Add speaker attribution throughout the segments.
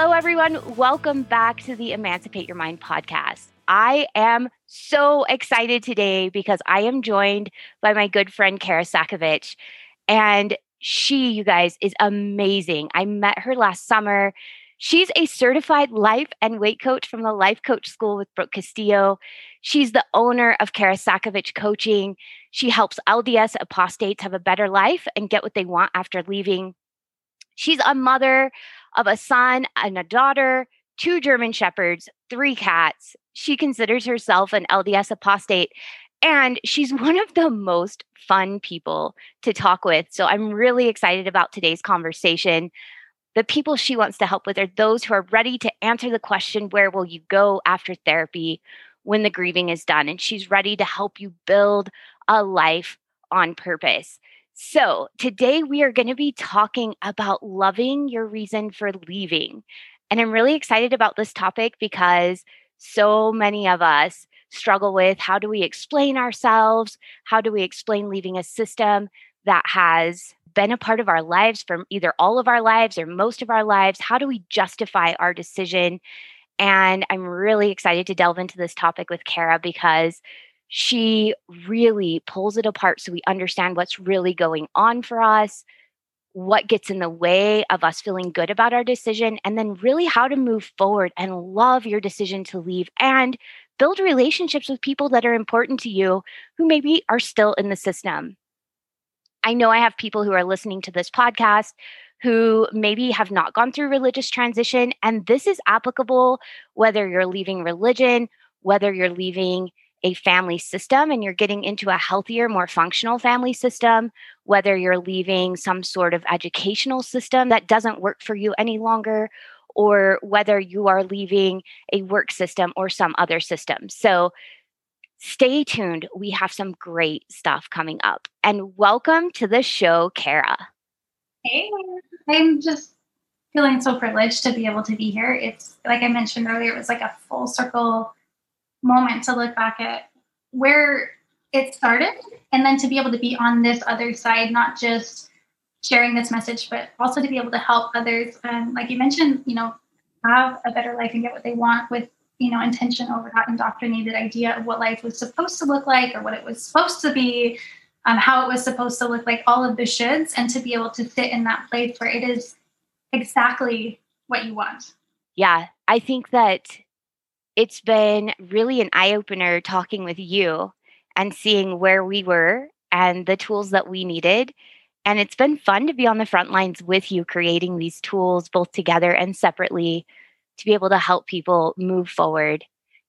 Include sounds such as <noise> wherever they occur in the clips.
Speaker 1: Hello, everyone. Welcome back to the Emancipate Your Mind podcast. I am so excited today because I am joined by my good friend Kara Sakovich. And she, you guys, is amazing. I met her last summer. She's a certified life and weight coach from the Life Coach School with Brooke Castillo. She's the owner of Kara Sakovich Coaching. She helps LDS apostates have a better life and get what they want after leaving. She's a mother of a son and a daughter, two German shepherds, three cats. She considers herself an LDS apostate. And she's <laughs> one of the most fun people to talk with. So I'm really excited about today's conversation. The people she wants to help with are those who are ready to answer the question where will you go after therapy when the grieving is done? And she's ready to help you build a life on purpose. So, today we are going to be talking about loving your reason for leaving. And I'm really excited about this topic because so many of us struggle with how do we explain ourselves? How do we explain leaving a system that has been a part of our lives from either all of our lives or most of our lives? How do we justify our decision? And I'm really excited to delve into this topic with Kara because she really pulls it apart so we understand what's really going on for us, what gets in the way of us feeling good about our decision, and then really how to move forward and love your decision to leave and build relationships with people that are important to you who maybe are still in the system. I know I have people who are listening to this podcast who maybe have not gone through religious transition, and this is applicable whether you're leaving religion, whether you're leaving a family system and you're getting into a healthier, more functional family system, whether you're leaving some sort of educational system that doesn't work for you any longer, or whether you are leaving a work system or some other system. So stay tuned. We have some great stuff coming up. And welcome to the show, Kara.
Speaker 2: Hey, I'm just feeling so privileged to be able to be here. It's like I mentioned earlier, it was like a full circle moment to look back at where it started and then to be able to be on this other side, not just sharing this message, but also to be able to help others. And like you mentioned, you know, have a better life and get what they want with, you know, intention over that indoctrinated idea of what life was supposed to look like or what it was supposed to be, um, how it was supposed to look like, all of the shoulds, and to be able to sit in that place where it is exactly what you want.
Speaker 1: Yeah, I think that it's been really an eye opener talking with you and seeing where we were and the tools that we needed. And it's been fun to be on the front lines with you, creating these tools both together and separately to be able to help people move forward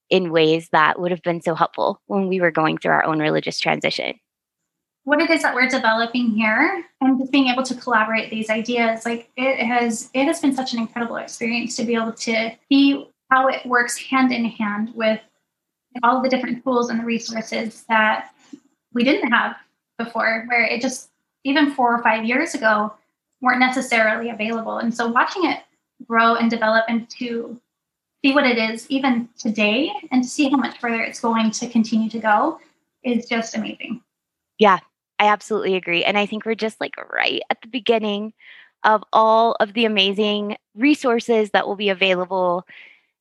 Speaker 1: in ways that would have been so helpful when we were going through our own religious transition.
Speaker 2: What it is that we're developing here and just being able to collaborate these ideas, like it has it has been such an incredible experience to be able to be how it works hand in hand with all the different tools and the resources that we didn't have before, where it just, even four or five years ago, weren't necessarily available. And so watching it grow and develop and to see what it is even today and to see how much further it's going to continue to go is just amazing.
Speaker 1: Yeah, I absolutely agree. And I think we're just like right at the beginning of all of the amazing resources that will be available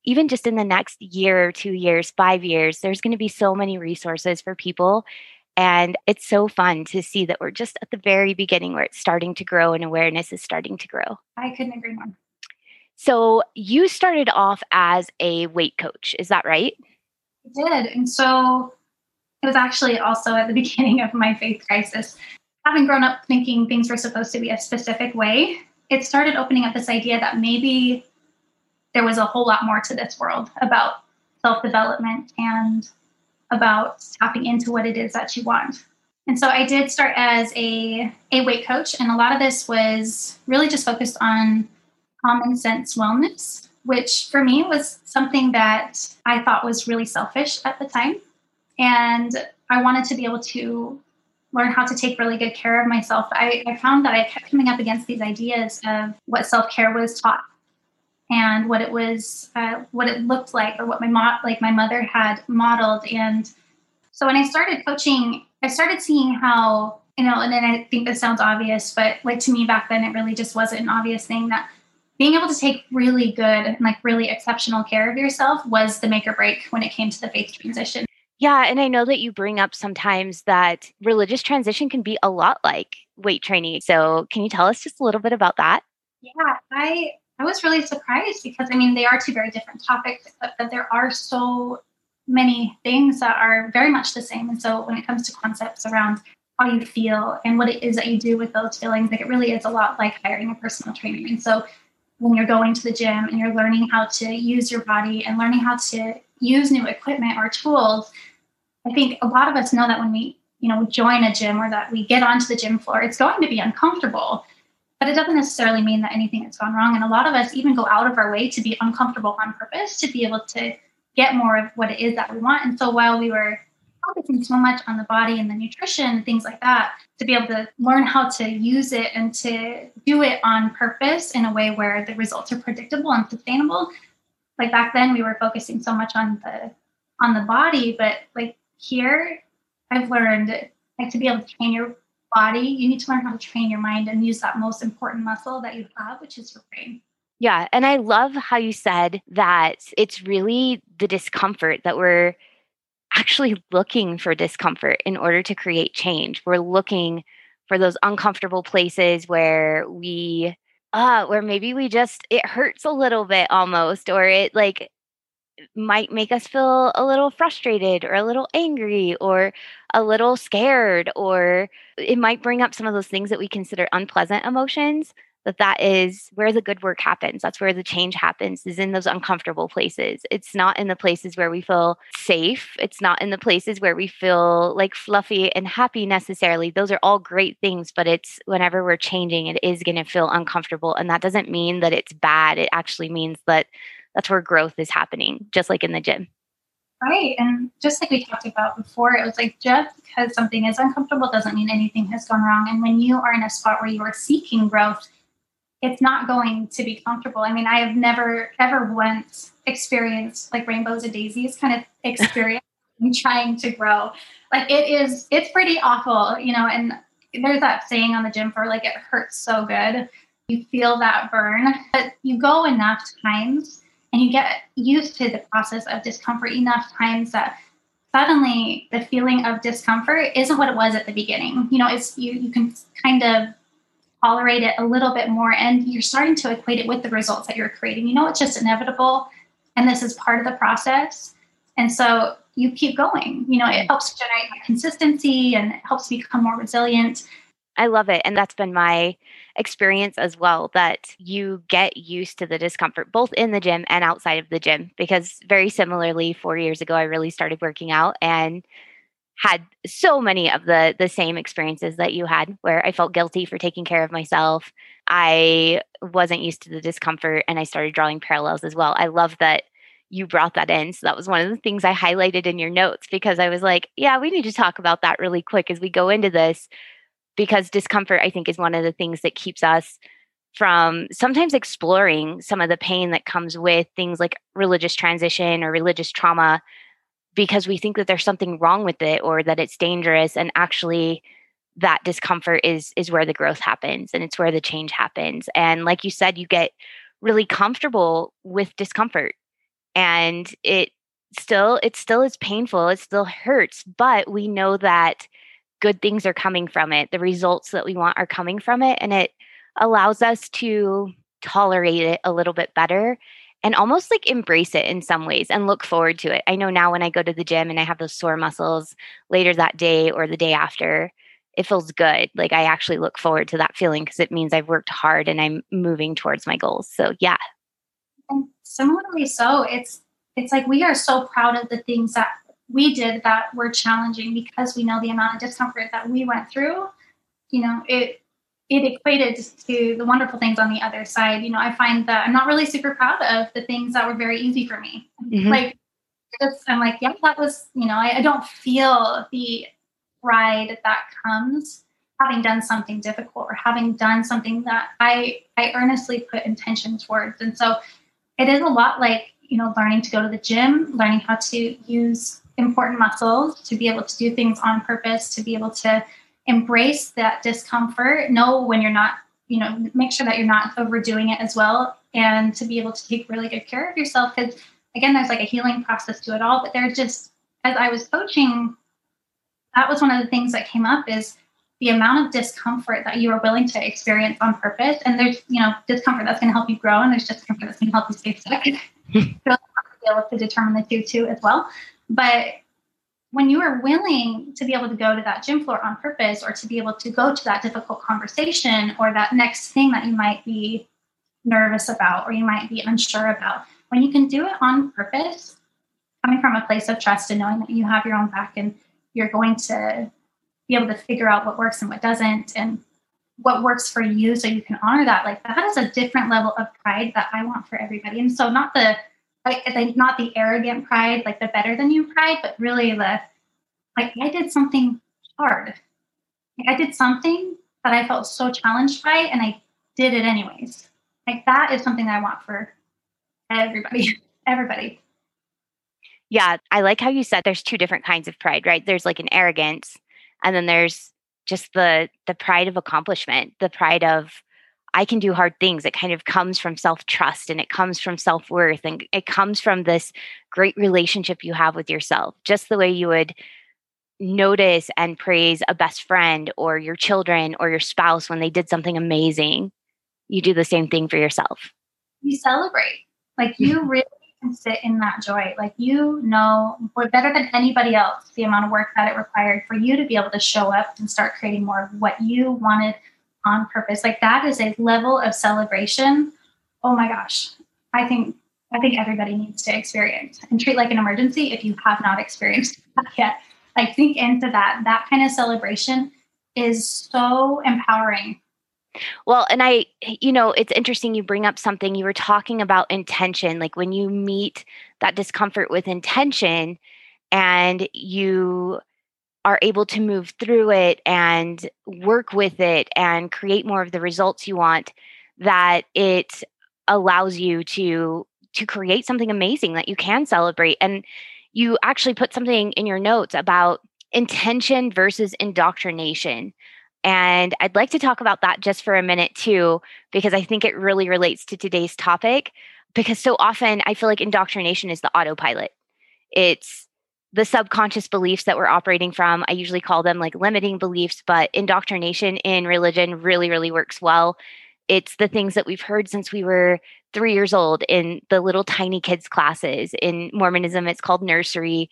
Speaker 1: even just in the next year, two years, five years, there's going to be so many resources for people. And it's so fun to see that we're just at the very beginning where it's starting to grow and awareness is starting to grow.
Speaker 2: I couldn't agree more.
Speaker 1: So, you started off as a weight coach, is that right?
Speaker 2: I did. And so, it was actually also at the <laughs> beginning of my faith crisis. Having grown up thinking things were supposed to be a specific way, it started opening up this idea that maybe there was a whole lot more to this world about self development and about tapping into what it is that you want. And so I did start as a, a weight coach, and a lot of this was really just focused on common sense wellness, which for me was something that I thought was really selfish at the time. And I wanted to be able to learn how to take really good care of myself. I, I found that I kept coming up against these ideas of what self care was taught and what it was, uh, what it looked like, or what my mom, like my mother had modeled. And so when I started coaching, I started seeing how you know, and then I think this sounds obvious, but like to me back then, it really just wasn't an obvious thing that being able to take really good and like really exceptional care of yourself was the make or break when it came to the faith transition.
Speaker 1: Yeah, and I know that you bring up sometimes that religious transition can be a lot like weight training. So, can you tell us just a little bit about that?
Speaker 2: Yeah, I I was really surprised because I mean they are two very different topics, but, but there are so many things that are very much the same. And so when it comes to concepts around how you feel and what it is that you do with those feelings, like it really is a lot like hiring a personal trainer. And so when you're going to the gym and you're learning how to use your body and learning how to use new equipment or tools, I think a lot of us know that when we, you know, join a gym or that we get onto the gym floor, it's going to be uncomfortable. But it doesn't necessarily mean that anything has gone wrong. And a lot of us even go out of our way to be uncomfortable on purpose to be able to get more of what it is that we want. And so while we were focusing so much on the body and the nutrition things like that, to be able to learn how to use it and to do it on purpose in a way where the results are predictable and sustainable. Like back then we were focusing so much on the on the body, but like here I've learned like to be able to train your body, you need to learn how to train your mind and use that most important muscle that you have, which is your brain.
Speaker 1: Yeah. And I love how you said that it's really the discomfort that we're actually looking for discomfort in order to create change. We're looking for those uncomfortable places where we, uh, where maybe we just, it hurts a little bit almost, or it like might make us feel a little frustrated or a little angry or a little scared, or it might bring up some of those things that we consider unpleasant emotions that that is where the good work happens. That's where the change happens is in those uncomfortable places. It's not in the places where we feel safe. It's not in the places where we feel like fluffy and happy necessarily. Those are all great things but it's whenever we're changing it is going to feel uncomfortable and that doesn't mean that it's bad. It actually means that that's where growth is happening just like in the gym
Speaker 2: Right. And just like we talked about before, it was like just because something is uncomfortable doesn't mean anything has gone wrong. And when you are in a spot where you are seeking growth, it's not going to be comfortable. I mean, I have never ever once experienced like rainbows and daisies kind of <laughs> experience trying to grow. Like it is, it's pretty awful, you know. And there's that saying on the gym floor, like it hurts so good. You feel that burn, but you go enough times and you get used to the process of discomfort enough times that suddenly the feeling of discomfort isn't what it was at the beginning. You know, it's you you can kind of tolerate it a little bit more and you're starting to equate it with the results that you're creating. You know, it's just inevitable and this is part of the process. And so you keep going. You know, it helps generate consistency and it helps become more resilient.
Speaker 1: I love it. And that's been my experience as well that you get used to the discomfort both in the gym and outside of the gym. Because very similarly, four years ago, I really started working out and had so many of the the same experiences that you had where I felt guilty for taking care of myself. I wasn't used to the discomfort and I started drawing parallels as well. I love that you brought that in. So that was one of the things I highlighted in your notes because I was like, yeah, we need to talk about that really quick as we go into this because discomfort I think is one of the things that keeps us from sometimes exploring some of the pain that comes with things like religious transition or religious trauma because we think that there's something wrong with it or that it's dangerous and actually that discomfort is is where the growth happens and it's where the change happens. And like you said you get really comfortable with discomfort and it still it still is painful it still hurts but we know that good things are coming from it the results that we want are coming from it and it allows us to tolerate it a little bit better and almost like embrace it in some ways and look forward to it. I know now when I go to the gym and I have those sore muscles later that day or the day after, it feels good. Like I actually look forward to that feeling because it means I've worked hard and I'm moving towards my goals. So yeah.
Speaker 2: And similarly so, it's it's like we are so proud of the things that we did that were challenging because we know the amount of discomfort that we went through, you know, it it equated to the wonderful things on the other side. You know, I find that I'm not really super proud of the things that were very easy for me. Mm-hmm. Like, just, I'm like, yeah, that was, you know, I, I don't feel the pride that comes having done something difficult or having done something that I I earnestly put intention towards. And so it is a lot like, you know, learning to go to the gym, learning how to use important muscles to be able to do things on purpose, to be able to embrace that discomfort, know when you're not, you know, make sure that you're not overdoing it as well, and to be able to take really good care of yourself. Because again, there's like a healing process to it all, but there's just, as I was coaching, that was one of the things that came up is the amount of discomfort that you are willing to experience on purpose. And there's, you know, discomfort that's going to help you grow, and there's discomfort that's going to help you stay stuck. <laughs> so be able to determine the two too as well. But when you are willing to be able to go to that gym floor on purpose or to be able to go to that difficult conversation or that next thing that you might be nervous about or you might be unsure about, when you can do it on purpose, coming from a place of trust and knowing that you have your own back and you're going to be able to figure out what works and what doesn't and what works for you so you can honor that like that is a different level of pride that i want for everybody. And so not the like not the arrogant pride, like the better than you pride, but really the like I did something hard. Like I did something that I felt so challenged by, and I did it anyways. Like that is something that I want for everybody. <laughs> everybody.
Speaker 1: Yeah, I like how you said there's two different kinds of pride, right? There's like an arrogance, and then there's just the the pride of accomplishment, the pride of I can do hard things. It kind of comes from self trust and it comes from self worth and it comes from this great relationship you have with yourself, just the way you would notice and praise a best friend or your children or your spouse when they did something amazing. You do the same thing for yourself.
Speaker 2: You celebrate. Like you <laughs> really can sit in that joy. Like you know better than anybody else the amount of work that it required for you to be able to show up and start creating more of what you wanted on purpose. Like that is a level of celebration. Oh my gosh. I think I think everybody needs to experience and treat like an emergency if you have not experienced <laughs> that yet. Like think into that. That kind of celebration is so empowering.
Speaker 1: Well, and I, you know, it's interesting you bring up something you were talking about intention. Like when you meet that discomfort with intention and you are able to move through it and work with it and create more of the results you want that it allows you to to create something amazing that you can celebrate. And you actually put something in your notes about intention versus indoctrination. And I'd like to talk about that just for a minute too because I think it really relates to today's topic because so often I feel like indoctrination is the autopilot. It's the subconscious beliefs that we're operating from. I usually call them like limiting beliefs, but indoctrination in religion really, really works well. It's the things that we've heard since we were three years old in the little tiny kids' classes. In Mormonism, it's called nursery.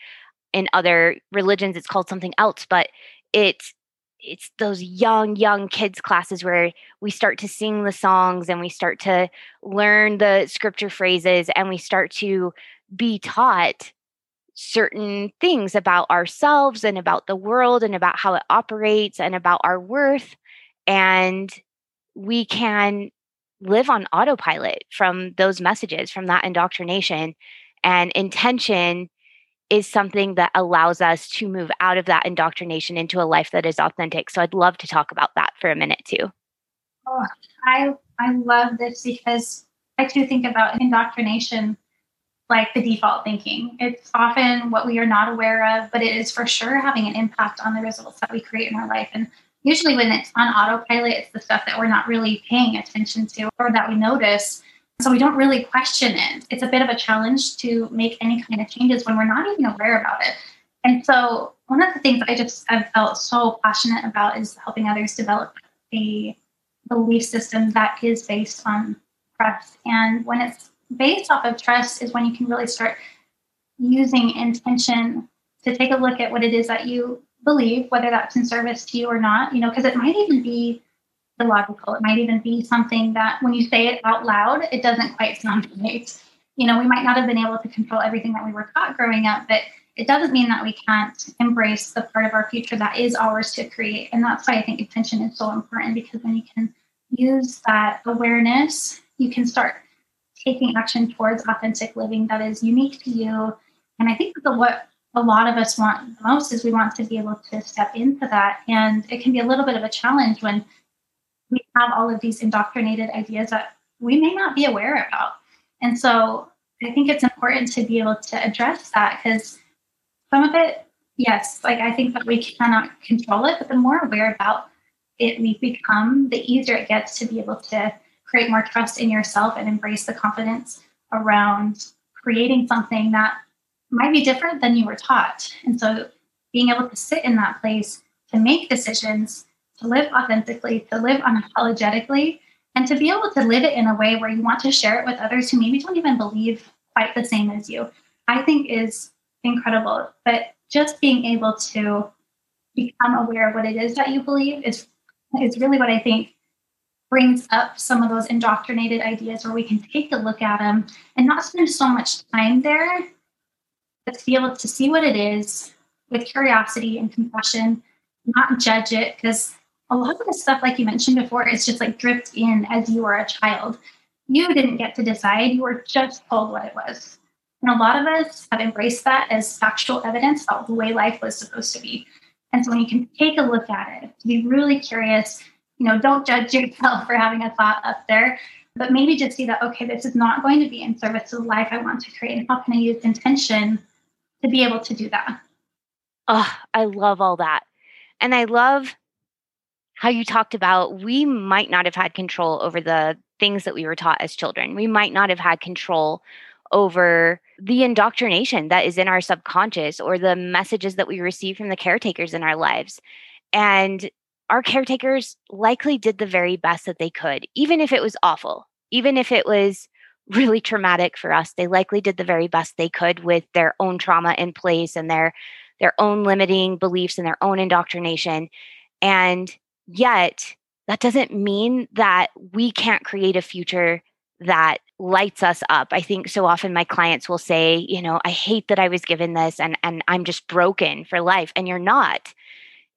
Speaker 1: In other religions, it's called something else, but it's it's those young young kids classes where we start to sing the songs and we start to learn the scripture phrases and we start to be taught certain things about ourselves and about the world and about how it operates and about our worth. And we can live on autopilot from those messages, from that indoctrination. And intention is something that allows us to move out of that indoctrination into a life that is authentic. So I'd love to talk about that for a minute too.
Speaker 2: Oh, I I love this because I too think about indoctrination like the default thinking. It's often what we are not aware of, but it is for sure having an impact on the results that we create in our life. And usually, when it's on autopilot, it's the stuff that we're not really paying attention to or that we notice. So we don't really question it. It's a bit of a challenge to make any kind of changes when we're not even aware about it. And so, one of the things I just have felt so passionate about is helping others develop a belief system that is based on trust. And when it's based off of trust is when you can really start using intention to take a look at what it is that you believe, whether that's in service to you or not, you know, because it might even be illogical. It might even be something that when you say it out loud, it doesn't quite sound <laughs> right. You know, we might not have been able to control everything that we were taught growing up, but it doesn't mean that we can't embrace the part of our future that is ours to create. And that's why I think intention is so important because when you can use that awareness, you can start taking action towards authentic living that is unique to you. And I think the what a lot of us want most is we want to be able to step into that. And it can be a little bit of a challenge when we have all of these indoctrinated ideas that we may not be aware about. And so I think it's important to be able to address that because some of it, yes, like I think that we cannot control it, but the more aware about it we become, the easier it gets to be able to create more trust in yourself and embrace the confidence around creating something that might be different than you were taught. And so being able to sit in that place to make decisions, to live authentically, to live unapologetically, and to be able to live it in a way where you want to share it with others who maybe don't even believe quite the same as you, I think is incredible. But just being able to become aware of what it is that you believe is is really what I think brings up some of those indoctrinated ideas where we can take a look at them and not spend so much time there, but to be able to see what it is with curiosity and compassion, not judge it, because a lot of the stuff, like you mentioned before, is just like dripped in as you were a child. You didn't get to decide, you were just told what it was. And a lot of us have embraced that as factual evidence about the way life was supposed to be. And so when you can take a look at it, be really curious, you know, don't judge <laughs> yourself for having a thought up there, but maybe just see that, okay, this is not going to be in service to the life I want to create. And how can I use intention to be able to do that?
Speaker 1: Oh, I love all that. And I love how you talked about we might not have had control over the things that we were taught as children. We might not have had control over the indoctrination that is in our subconscious or the messages that we receive from the caretakers in our lives. And our caretakers likely did the very best that they could, even if it was awful, even if it was really traumatic for us. They likely did the very best they could with their own trauma in place and their their own limiting beliefs and their own indoctrination. And yet, that doesn't mean that we can't create a future that lights us up. I think so often my clients will say, you know, I hate that I was given this and and I'm just broken for life and you're not.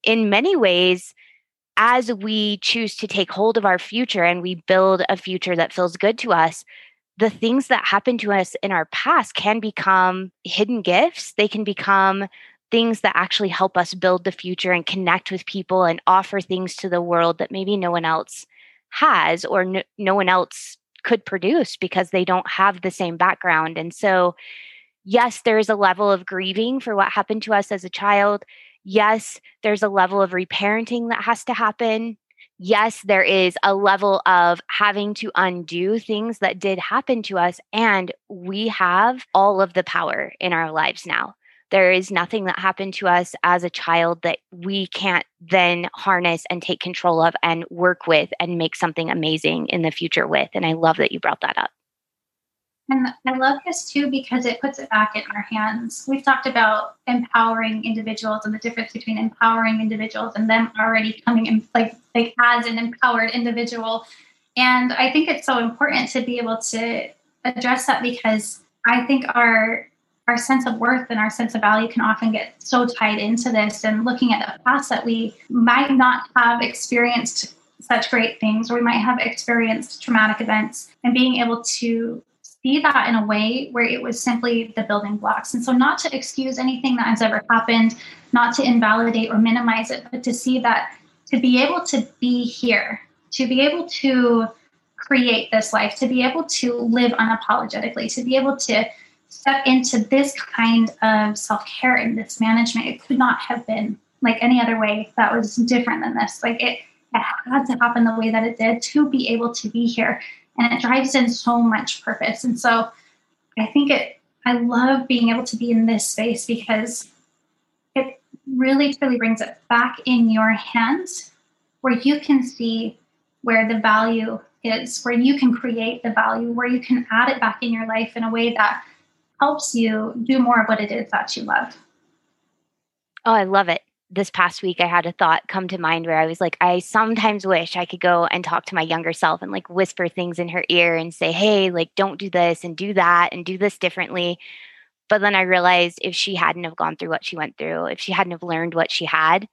Speaker 1: In many ways, as we choose to take hold of our future and we build a future that feels good to us, the things that happen to us in our past can become hidden gifts. They can become things that actually help us build the future and connect with people and offer things to the world that maybe no one else has or no, no one else could produce because they don't have the same background. And so, yes, there is a level of grieving for what happened to us as a child. Yes, there's a level of reparenting that has to happen. Yes, there is a level of having to undo things that did happen to us. And we have all of the power in our lives now. There is nothing that happened to us as a child that we can't then harness and take control of and work with and make something amazing in the future with. And I love that you brought that up.
Speaker 2: And I love this too because it puts it back in our hands. We've talked about empowering individuals and the difference between empowering individuals and them already coming in like like as an empowered individual. And I think it's so important to be able to address that because I think our our sense of worth and our sense of value can often get so tied into this and looking at the past that we might not have experienced such great things or we might have experienced traumatic events and being able to see that in a way where it was simply the building blocks and so not to excuse anything that has ever happened not to invalidate or minimize it but to see that to be able to be here to be able to create this life to be able to live unapologetically to be able to step into this kind of self care and this management, it could not have been like any other way that was different than this. Like it, it had to happen the way that it did to be able to be here. And it drives in so much purpose. And so I think it, I love being able to be in this space because it really truly brings it back in your hands where you can see where the value is, where you can create the value, where you can add it back in your life in a way that helps you do more of what it is that you love.
Speaker 1: Oh, I love it. This past week, I had a thought come to mind where I was like, I sometimes wish I could go and talk to my younger self and like whisper things in her ear and say, hey, like, don't do this and do that and do this differently. But then I realized if she hadn't have gone through what she went through, if she hadn't have learned what she had,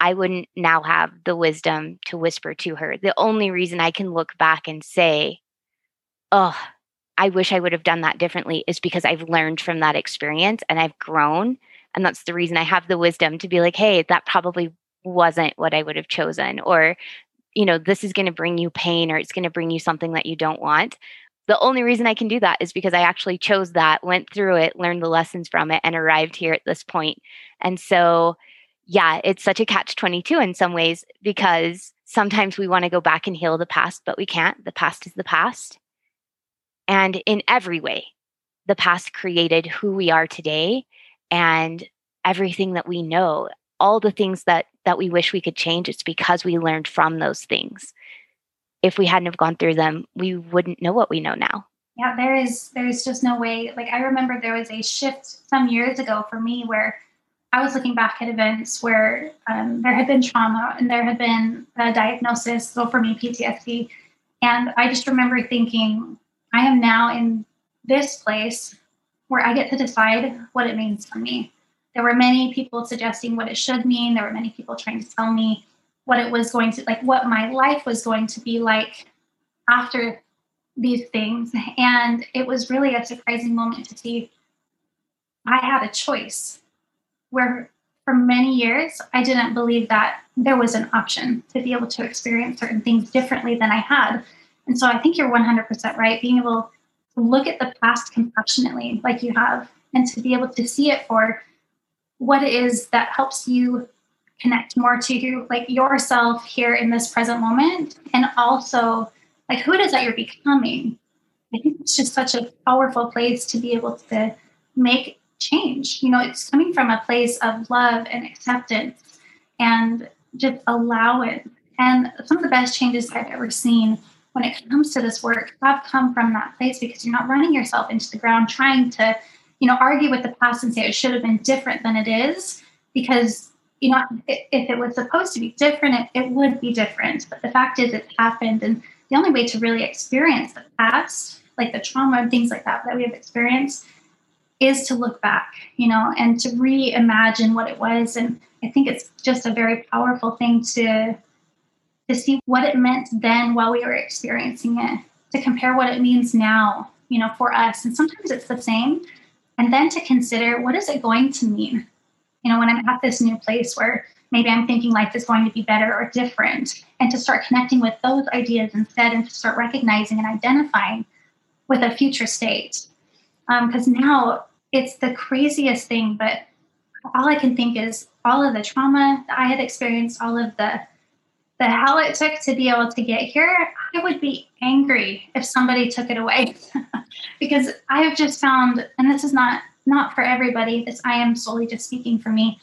Speaker 1: I wouldn't now have the wisdom to whisper to her. The only reason I can look back and say, oh, I wish I would have done that differently is because I've learned from that experience and I've grown. And that's the reason I have the wisdom to be like, hey, that probably wasn't what I would have chosen. Or, you know, this is going to bring you pain or it's going to bring you something that you don't want. The only reason I can do that is because I actually chose that, went through it, learned the lessons from it, and arrived here at this point. And so, yeah, it's such a catch 22 in some ways because sometimes we want to go back and heal the past, but we can't. The past is the past. And in every way, the past created who we are today and everything that we know, all the things that that we wish we could change, it's because we learned from those things. If we hadn't have gone through them, we wouldn't know what we know now.
Speaker 2: Yeah, there is there's just no way. Like I remember there was a shift some years ago for me where I was looking back at events where um, there had been trauma and there had been a diagnosis, so for me, PTSD. And I just remember thinking, I am now in this place where I get to decide what it means for me. There were many people suggesting what it should mean. There were many people trying to tell me what it was going to like, what my life was going to be like after these things. And it was really a surprising moment to see I had a choice where for many years I didn't believe that there was an option to be able to experience certain things differently than I had. And so I think you're 100% right. Being able to look at the past compassionately, like you have, and to be able to see it for what it is that helps you connect more to like yourself here in this present moment and also like who it is that you're becoming. I think it's just such a powerful place to be able to make change. You know it's coming from a place of love and acceptance and just allow it. And some of the best changes i've ever seen when it comes to this work have come from that place because you're not running yourself into the ground trying to you know, argue with the past and say it should have been different than it is because, you know, if it was supposed to be different, it, it would be different. But the fact is, it happened. And the only way to really experience the past, like the trauma and things like that that we have experienced, is to look back, you know, and to reimagine what it was. And I think it's just a very powerful thing to to see what it meant then while we were experiencing it, to compare what it means now, you know, for us. And sometimes it's the same, and then to consider what is it going to mean? You know when i'm at this new place where maybe i'm thinking life is going to be better or different and to start connecting with those ideas instead and to start recognizing and identifying with a future state. Because um, now it's the craziest thing but all i can think is all of the trauma that i had experienced all of the the hell it took to be able to get here i would be angry if somebody took it away <laughs> because I have just found, and this is not not for everybody. This I am solely just speaking for me.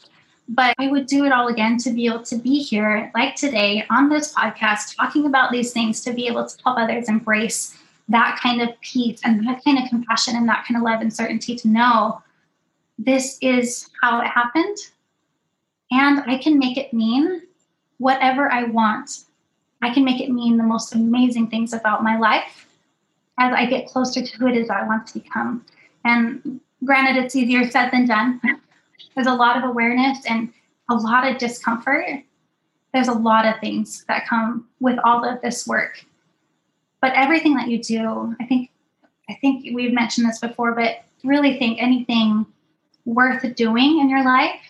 Speaker 2: But I would do it all again to be able to be here, like today, on this podcast, talking about these things, to be able to help others embrace that kind of peace and that kind of compassion and that kind of love and certainty to know this is how it happened. And I can make it mean whatever I want. I can make it mean the most amazing things about my life as I get closer to who it is I want to become. And granted, it's easier said than done. <laughs> There's a lot of awareness and a lot of discomfort. There's a lot of things that come with all of this work. But everything that you do, I think, I think we've mentioned this before, but really think anything worth doing in your life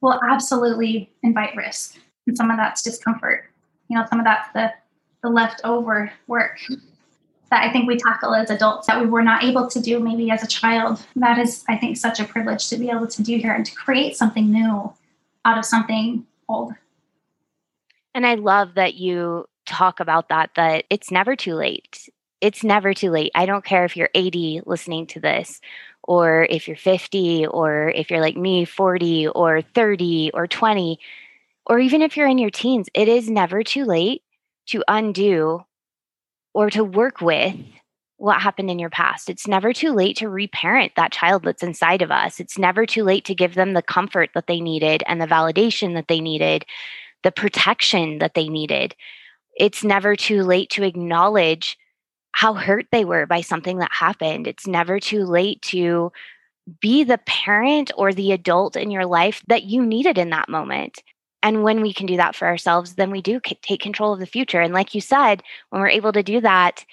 Speaker 2: will absolutely invite risk. And some of that's discomfort. You know, some of that's the the leftover work that I think we tackle as adults that we were not able to do maybe as a child. That is, I think, such a privilege to be able to do here and to create something new out of something old.
Speaker 1: And I love that you talk about that, that it's never too late. It's never too late. I don't care if you're 80 listening to this, or if you're 50, or if you're like me, 40, or 30, or 20, or even if you're in your teens, it is never too late to undo or to work with what happened in your past. It's never too late to reparent that child that's inside of us. It's never too late to give them the comfort that they needed and the validation that they needed, the protection that they needed. It's never too late to acknowledge how hurt they were by something that happened. It's never too late to be the parent or the adult in your life that you needed in that moment. And when we can do that for ourselves, then we do take control of the future. And like you said, when we're able to do that,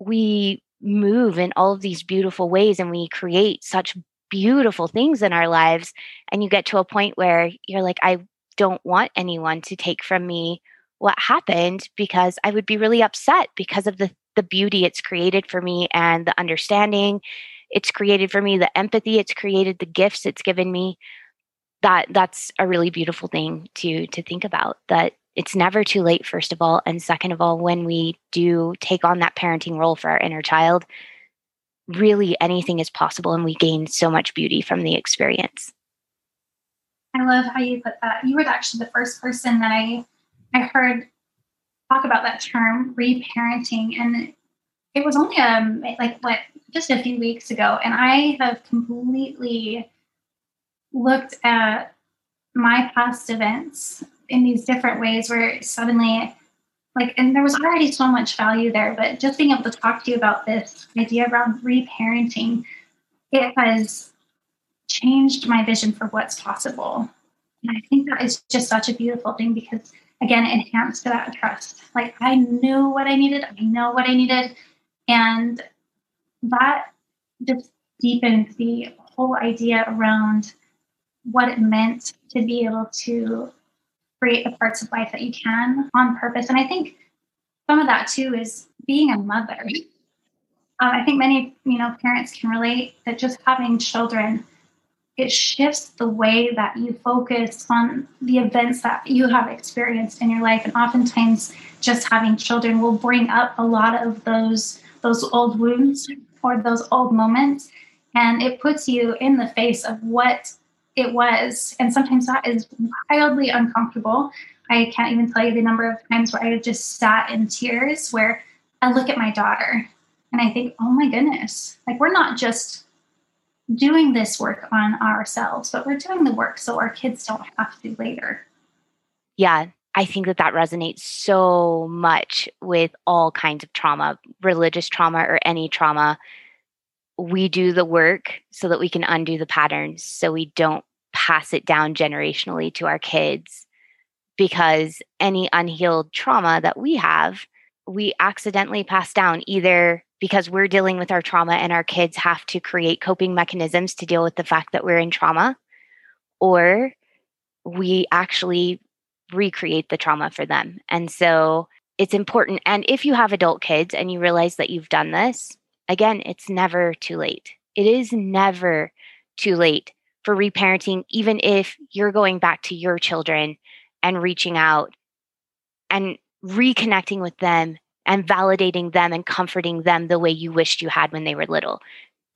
Speaker 1: we move in all of these beautiful ways and we create such beautiful things in our lives. And you get to a point where you're like, I don't want anyone to take from me what happened because I would be really upset because of the the beauty it's created for me and the understanding it's created for me, the empathy it's created, the gifts it's given me. That that's a really beautiful thing to to think about that it's never too late first of all and second of all when we do take on that parenting role for our inner child really anything is possible and we gain so much beauty from the experience.
Speaker 2: I love how you put that. You were actually the first person that i i heard talk about that term reparenting and it was only um like what just a few weeks ago, and I have completely looked at my past events in these different ways where suddenly like and there was already so much value there but just being able to talk to you about this idea around reparenting it has changed my vision for what's possible. And i think that is just such a beautiful thing because again it enhanced that trust. Like i knew what i needed i know what i needed and that just deepened the whole idea around what it meant to be able to create the parts of life that you can on purpose. And I think some of that too is being a mother. Um, I think many, you know, parents can relate that just having children, it shifts the way that you focus on the events that you have experienced in your life. And oftentimes, just having children will bring up a lot of those those old wounds or those old moments and it puts you in the face of what it was. And sometimes that is wildly uncomfortable. I can't even tell you the number of times where i just sat in tears where i look at my daughter and i think oh my goodness. Like we're not just doing this work on ourselves but we're doing the work so our kids don't have to later.
Speaker 1: Yeah I think that that resonates so much with all kinds of trauma, religious trauma or any trauma. We do the work so that we can undo the patterns so we don't pass it down generationally to our kids because any unhealed trauma that we have, we accidentally pass down either because we're dealing with our trauma and our kids have to create coping mechanisms to deal with the fact that we're in trauma, or we actually recreate the trauma for them. And so it's important. And if you have adult kids and you realize that you've done this, again, it's never too late. It is never too late for reparenting, even if you're going back to your children and reaching out and reconnecting with them and validating them and comforting them the way you wished you had when they were little.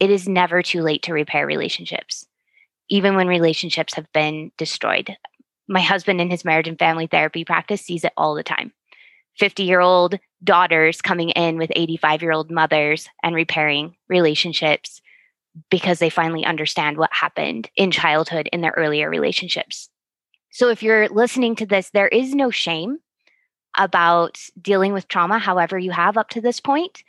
Speaker 1: It is never too late to repair relationships, even when relationships have been destroyed my husband in his marriage and family therapy practice sees it all the time 50 year old daughters coming in with 85 year old mothers and repairing relationships because they finally understand what happened in childhood in their earlier relationships. So, if you're listening to this, there is no shame about dealing with trauma, however, you have up to this point.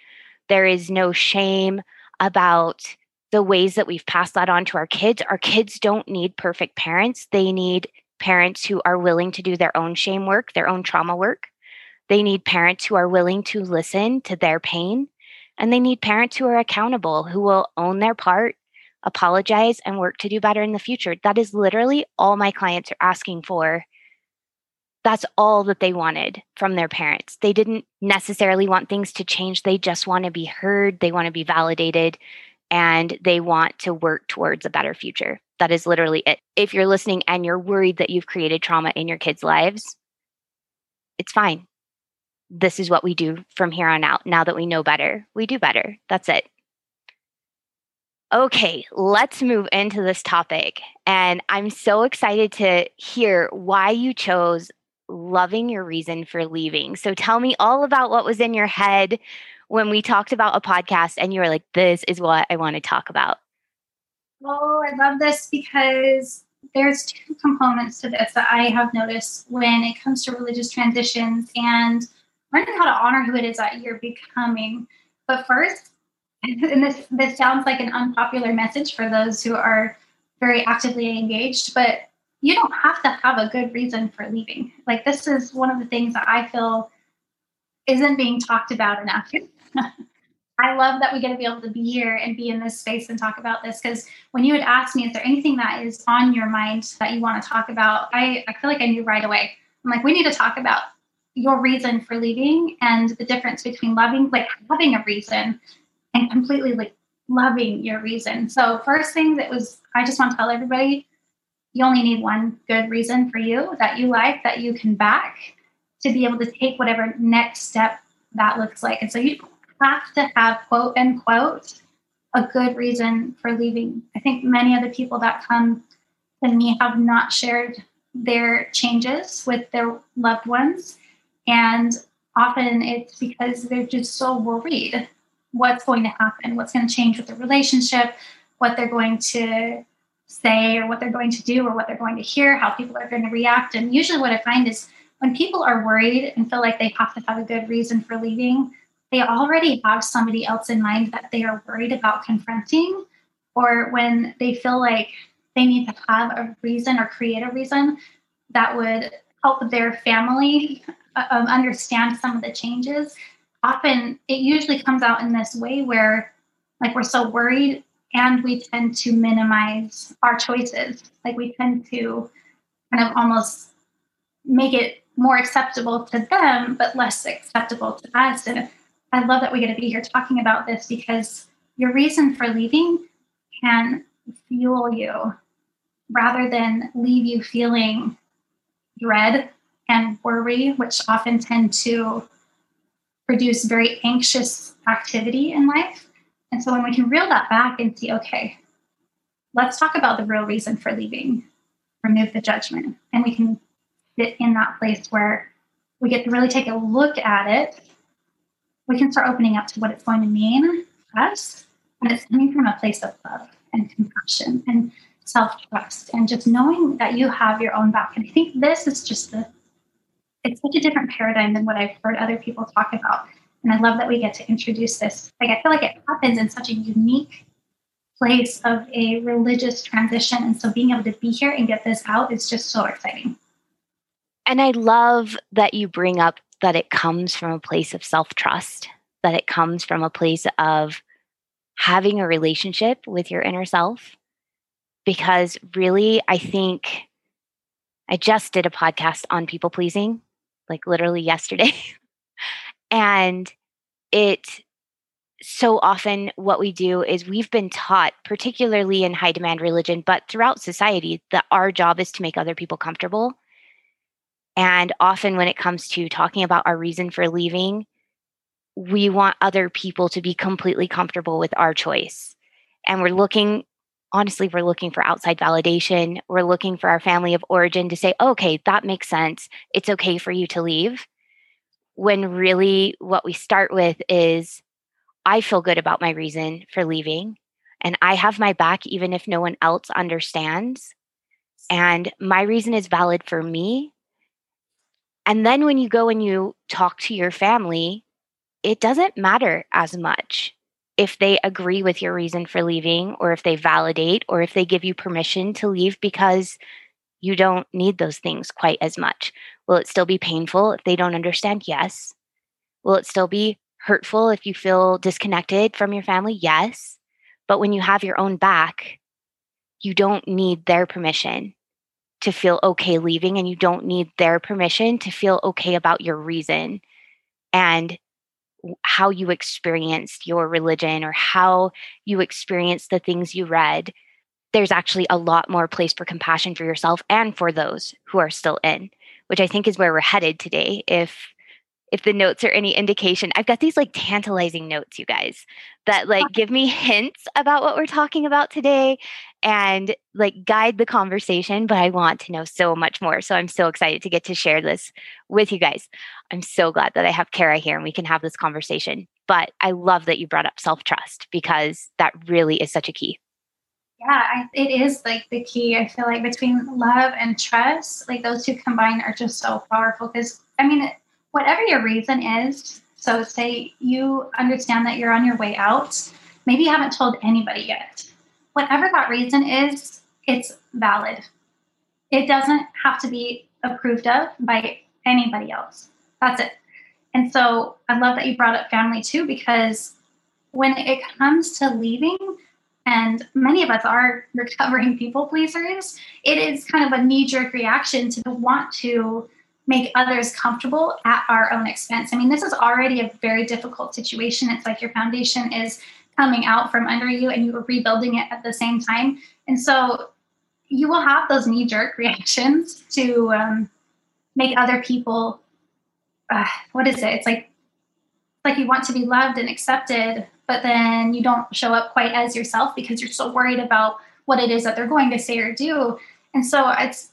Speaker 1: There is no shame about the ways that we've passed that on to our kids. Our kids don't need perfect parents, they need parents who are willing to do their own shame work, their own trauma work. They need parents who are willing to listen to their pain. And they need parents who are accountable, who will own their part, apologize, and work to do better in the future. That is literally all my clients are asking for. That's all that they wanted from their parents. They didn't necessarily want things to change. They just want to be heard, they want to be validated, and they want to work towards a better future. That is literally it. If you're listening and you're worried that you've created trauma in your kids' lives, it's fine. This is what we do from here on out. Now that we know better, we do better. That's it. Okay, let's move into this topic. And I'm so excited to hear why you chose loving your reason for leaving. So tell me all about what was in your head when we talked about a podcast and you were like, this is what I want to talk about.
Speaker 2: Oh, I love this because there's two components to this that I have noticed when it comes to religious transitions and learning how to honor who it is that you're becoming. But first, <laughs> and this this sounds like an unpopular message for those who are very actively engaged, but you don't have to have a good reason for leaving. Like this is one of the things that I feel isn't being talked about enough. <laughs> I love that we get to be able to be here and be in this space and talk about this because when you had asked me, is there anything that is on your mind that you want to talk about? I, I feel like I knew right away. I'm like, we need to talk about your reason for leaving and the difference between loving, like having a reason and completely like loving your reason. So, first thing that was, I just want to tell everybody you only need one good reason for you that you like, that you can back to be able to take whatever next step that looks like. And so, you have to have quote unquote a good reason for leaving. I think many of the people that come to me have not shared their changes with their loved ones. And often it's because they're just so worried what's going to happen, what's going to change with the relationship, what they're going to say, or what they're going to do, or what they're going to hear, how people are going to react. And usually, what I find is when people are worried and feel like they have to have a good reason for leaving, they already have somebody else in mind that they are worried about confronting, or when they feel like they need to have a reason or create a reason that would help their family um, understand some of the changes often it usually comes out in this way where like we're so worried and we tend to minimize our choices. Like we tend to kind of almost make it more acceptable to them but less acceptable to us. And i love that we get to be here talking about this because your reason for leaving can fuel you rather than leave you feeling dread and worry which often tend to produce very anxious activity in life. And so when we can reel that back and see, okay, let's talk about the real reason for leaving, remove the judgment, and we can sit in that place where we get to really take a look at it. We can start opening up to what it's going to mean for us. And it's coming from a place of love and compassion and self trust and just knowing that you have your own back. And I think this is just the it's such a different paradigm than what I've heard other people talk about. And I love that we get to introduce this. Like I feel like it happens in such a unique place of a religious transition. And so being able to be here and get this out is just so exciting.
Speaker 1: And I love that you bring up that it comes from a place of self trust, that it comes from a place of having a relationship with your inner self. Because really, I think I just did a podcast on people pleasing like literally yesterday. <laughs> and it so often what we do is we've been taught particularly in high demand religion but throughout society that our job is to make other people comfortable and often when it comes to talking about our reason for leaving we want other people to be completely comfortable with our choice and we're looking honestly, we're looking for outside validation. We're looking for our family of origin to say, okay, that makes sense. It's okay for you to leave. When really what we start with is, I feel good about my reason for leaving, and I have my back even if no one else understands. And my reason is valid for me. And then when you go and you talk to your family, it doesn't matter as much if they agree with your reason for leaving or if they validate or if they give you permission to leave because you don't need those things quite as much. Will it still be painful if they don't understand? Yes. Will it still be hurtful if you feel disconnected from your family? Yes. But when you have your own back, you don't need their permission to feel okay leaving, and you don't need their permission to feel okay about your reason. And how you experienced your religion or how you experienced the things you read, there's actually a lot more place for compassion for yourself and for those who are still in, which I think is where we're headed today. If if the notes are any indication, I've got these like tantalizing notes, you guys, that like <laughs> give me hints about what we're talking about today and like guide the conversation. But I want to know so much more. So I'm so excited to get to share this with you guys. I'm so glad that I have Kara here and we can have this conversation. But I love that you brought up self trust because that really is such a key.
Speaker 2: Yeah, I, it is like the key. I feel like between love and trust, like those two combined are just so powerful. Because I mean, whatever your reason is, so say you understand that you're on your way out maybe you haven't told anybody yet. Whatever that reason is, it's valid. It doesn't have to be approved of by anybody else. That's it. And so I love that you brought up family too, because when it comes to leaving, and many of us are <laughs> recovering people pleasers, it is kind of a knee jerk reaction to want to make others comfortable at our own expense. I mean, this is already a very difficult situation. It's like your foundation is coming out from under you and you are rebuilding it at the same time. And so you will have those knee jerk <laughs> reactions to um, make other people, uh, what is it? It's like, like you want to be loved and accepted, but then you don't show up quite as yourself because you're so worried about what it is that they're going to say or do. And so it's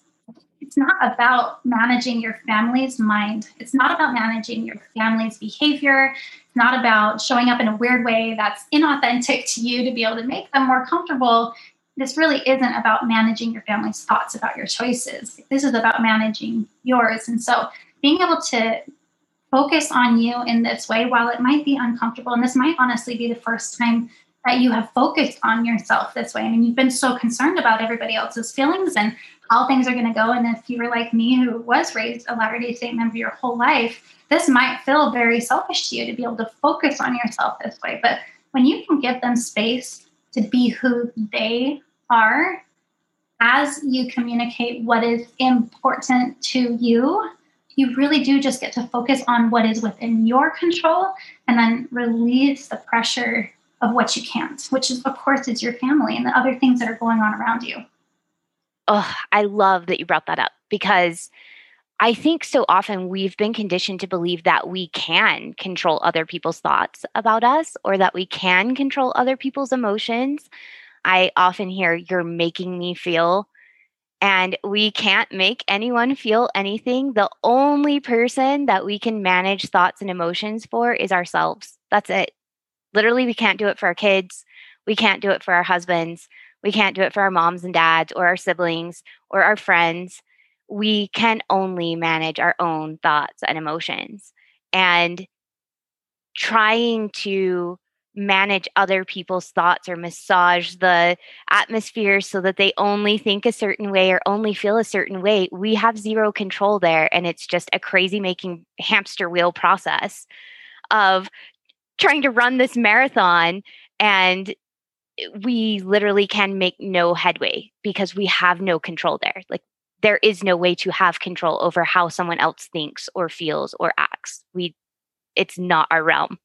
Speaker 2: it's not about managing your family's mind. It's not about managing your family's behavior. It's not about showing up in a weird way that's inauthentic to you to be able to make them more comfortable. This really isn't about managing your family's thoughts about your choices. This is about managing yours. And so being able to focus on you in this way, while it might be uncomfortable, and this might honestly be the first time that you have focused on yourself this way. I mean, you've been so concerned about everybody else's feelings and how things are going to go. And if you were like me, who was raised a Latter day Saint member your whole life, this might feel very selfish to you to be able to focus on yourself this way. But when you can give them space to be who they are, as you communicate what is important to you, you really do just get to focus on what is within your control and then release the pressure of what you can't, which is, of course, is your family and the other things that are going on around you
Speaker 1: oh, I love that you brought that up because I think so often we've been conditioned to believe that we can control other people's thoughts about us or that we can control other people's emotions. I often hear, You're making me feel. And we can't make anyone feel anything. The only person that we can manage thoughts and emotions for is ourselves. That's it. Literally, we can't do it for our kids. We can't do it for our husbands. We can't do it for our moms and dads or our siblings or our friends. We can only manage our own thoughts and emotions. And trying to manage other people's thoughts or massage the atmosphere so that they only think a certain way or only feel a certain way, we have zero control there. And it's just a crazy making hamster wheel process of trying to run this marathon and we literally can make no headway because we have no control there. Like there is no way to have control over how someone else thinks or feels or acts. We it's not our realm.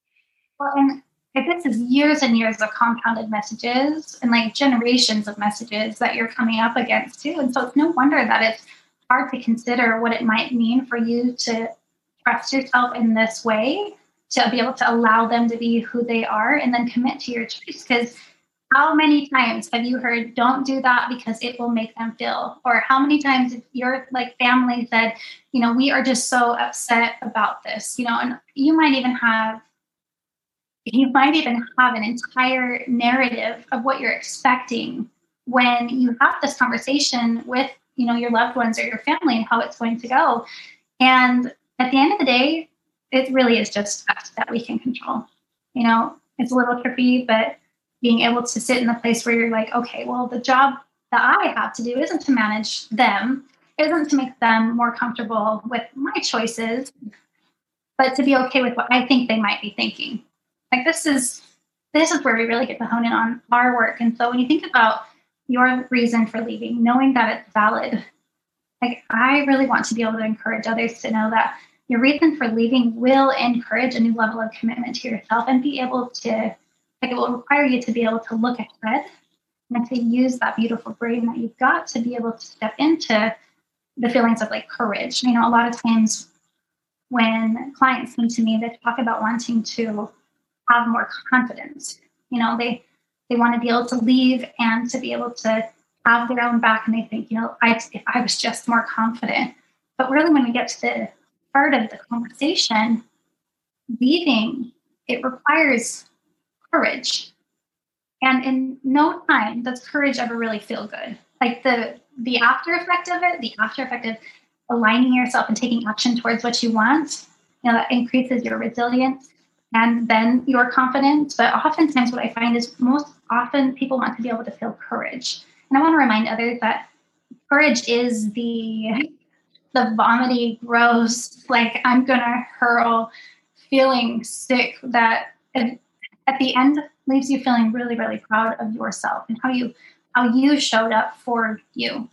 Speaker 2: Well, and this is years and years of compounded messages and like generations of messages that you're coming up against too. And so it's no wonder that it's hard to consider what it might mean for you to trust yourself in this way, to be able to allow them to be who they are and then commit to your choice. Because how many times have you heard don't do that because it will make them feel or how many times your like family said you know we are just so upset about this you know and you might even have you might even have an entire narrative of what you're expecting when you have this conversation with you know your loved ones or your family and how it's going to go and at the end of the day it really is just us that we can control you know it's a little trippy but being able to sit in the place where you're like, okay, well, the job that I have to do isn't to manage them, isn't to make them more comfortable with my choices, but to be okay with what I think they might be thinking. Like this is this is where we really get to hone in on our work. And so when you think about your reason for leaving, knowing that it's valid, like I really want to be able to encourage others to know that your reason for leaving will encourage a new level of commitment to yourself and be able to like it will require you to be able to look ahead and to use that beautiful brain that you've got to be able to step into the feelings of like courage. You know, a lot of times when clients come to me, they talk about wanting to have more confidence. You know, they they want to be able to leave and to be able to have their own back, and they think, you know, I if I was just more confident. But really, when we get to the part of the conversation, leaving it requires courage. And in no time does courage ever really feel good. Like the the after effect of it, the after effect of aligning yourself and taking action towards what you want, you know, that increases your resilience and then your confidence. But oftentimes, what I find is most often people want to be able to feel courage. And I want to remind others that courage is the the vomity, gross, like I'm gonna hurl feeling sick that at the end leaves you feeling really, really proud of yourself and how you how you showed up for you.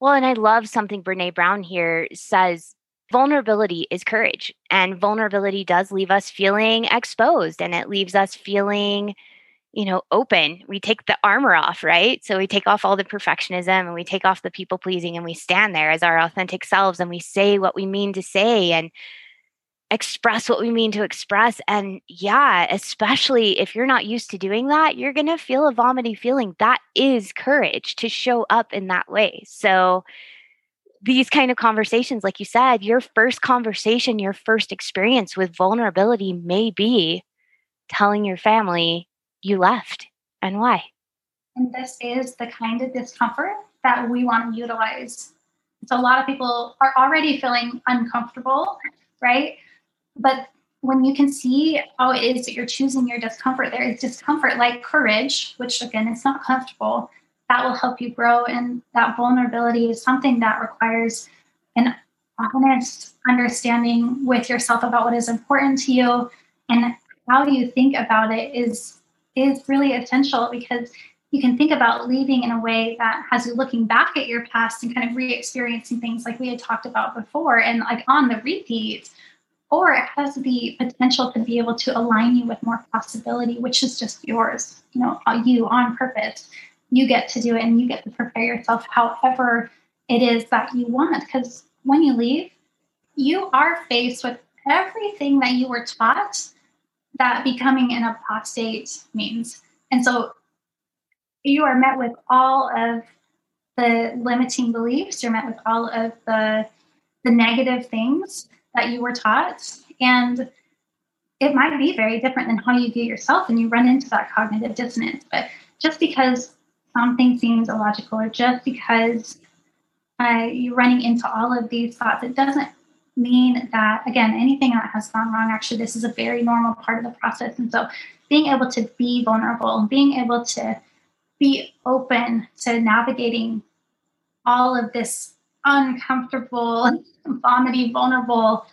Speaker 1: Well, and I love something Brene Brown here says vulnerability is courage. And vulnerability does leave us feeling exposed and it leaves us feeling, you know, open. We take the armor off, right? So we take off all the perfectionism and we take off the people pleasing and we stand there as our authentic selves and we say what we mean to say and express what we mean to express. And yeah, especially if you're not used to doing that, you're going to feel a vomiting feeling. That is courage to show up in that way. So, these kind of conversations, like you said, your first conversation, your first experience with vulnerability may be telling your family you left and why.
Speaker 2: And this is the kind of discomfort that we want to utilize. So, a lot of people are already feeling uncomfortable, right? But when you can see how it is that you're choosing your discomfort, there is discomfort like courage, which again, it's not comfortable. That will help you grow. And that vulnerability is something that requires an honest understanding with yourself about what is important to you and how you think about it is is really essential because you can think about leaving in a way that has you looking back at your past and kind of re-experiencing things like we had talked about before and like on the repeat or it has the potential to be able to align you with more possibility, which is just yours, you know, uh, you on purpose. You get to do it and you get to prepare yourself however it is that you want. Because when you leave, you are faced with everything that you were taught that becoming an apostate means. And so you are met with all of the limiting beliefs, you're met with all of the the negative things that you were taught. And it might be very different than how you view yourself, and you run into that cognitive dissonance. But just because something seems illogical, or just because uh, you're running into all of these thoughts, it doesn't mean that, again, anything that has gone wrong, actually, this is a very normal part of the process. And so being able to be vulnerable, being able to be open to navigating all of this uncomfortable, <laughs> vomity, vulnerable,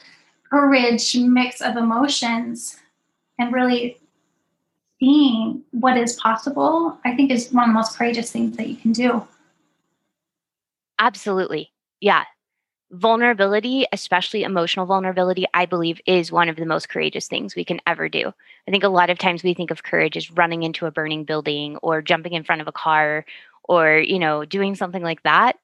Speaker 2: courage mix of emotions and really seeing what is possible, I think is one of the most courageous things that you can do.
Speaker 1: Absolutely. Yeah. Vulnerability, especially emotional vulnerability, I believe is one of the most courageous things we can ever do. I think a lot of times we think of courage as running into a burning building or jumping in front of a car or, you know, doing something like that.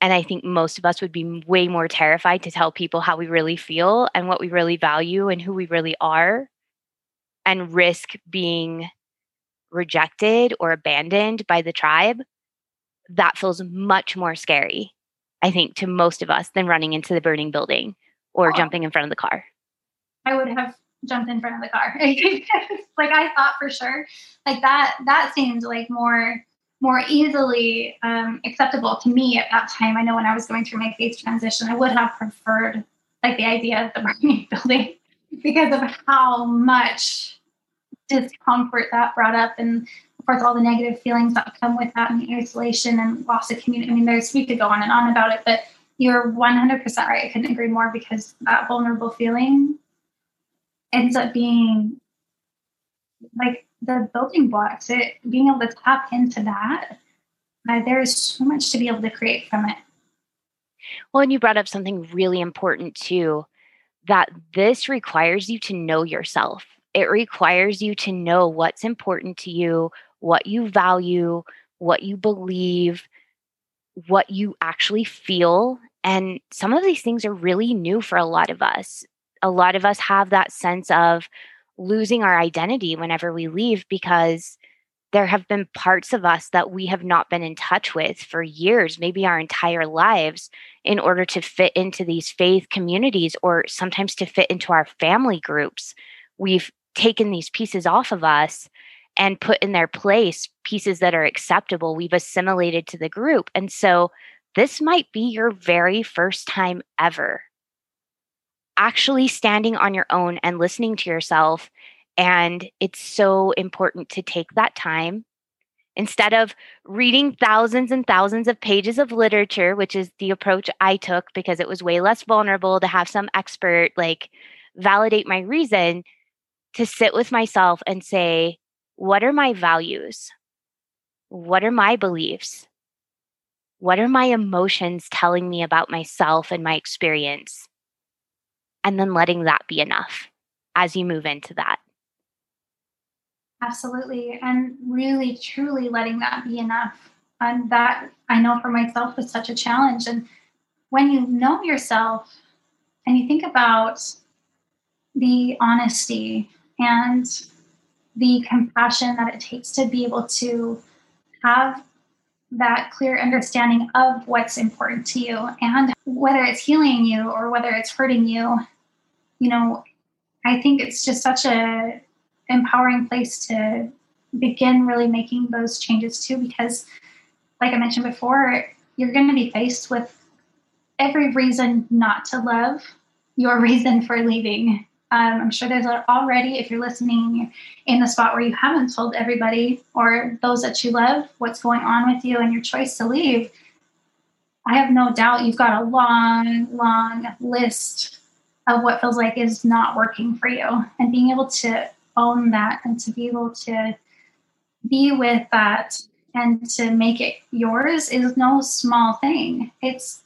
Speaker 1: And I think most of us would be way more terrified to tell people how we really feel and what we really value and who we really are and risk being rejected or abandoned by the tribe. That feels much more scary, I think, to most of us than running into the burning building or oh. jumping in front of the car.
Speaker 2: I would have jumped in front of the car. <laughs> like I thought for sure. Like that that seemed like more more easily um, acceptable to me at that time. I know when I was going through my faith transition, I would have preferred like the idea of the <laughs> burning building because of how much discomfort that brought up and of course all the negative feelings that come with that and the isolation and loss of community. I mean, there's we could go on and on about it, but you're 100% right. I couldn't agree more because that vulnerable feeling ends up being like the building blocks, it being able to tap into that, uh, there is so much to be able to create from it.
Speaker 1: Well, and you brought up something really important too that this requires you to know yourself. It requires you to know what's important to you, what you value, what you believe, what you actually feel. And some of these things are really new for a lot of us. A lot of us have that sense of, losing our identity whenever we leave because there have been parts of us that we have not been in touch with for years, maybe our entire lives, in order to fit into these faith communities or sometimes to fit into our family groups. We've taken these pieces off of us and put in their place pieces that are acceptable. We've assimilated to the group. And so this might be your very first time ever actually standing on your own and listening to yourself. And it's so important to take that time instead of reading thousands and thousands of pages of literature, which is the approach I took because it was way less vulnerable to have some expert like validate my reason, to sit with myself and say, what are my values? What are my beliefs? What are my emotions telling me about myself and my experience? And then letting that be enough as you move into that.
Speaker 2: Absolutely. And really, truly letting that be enough. And that I know for myself was such a challenge. And when you know yourself and you think about the honesty and the compassion that it takes to be able to have that clear understanding of what's important to you. And whether it's healing you or whether it's hurting you you know i think it's just such a empowering place to begin really making those changes too because like i mentioned before you're going to be faced with every reason not to love your <laughs> reason for leaving um, I'm sure there's already, if you're listening in the spot where you haven't told everybody or those that you love what's going on with you and your choice to leave, I have no doubt you've got a long, long list of what feels like is not working for you. And being able to own that and to be able to be with that and to make it yours is no small thing. It's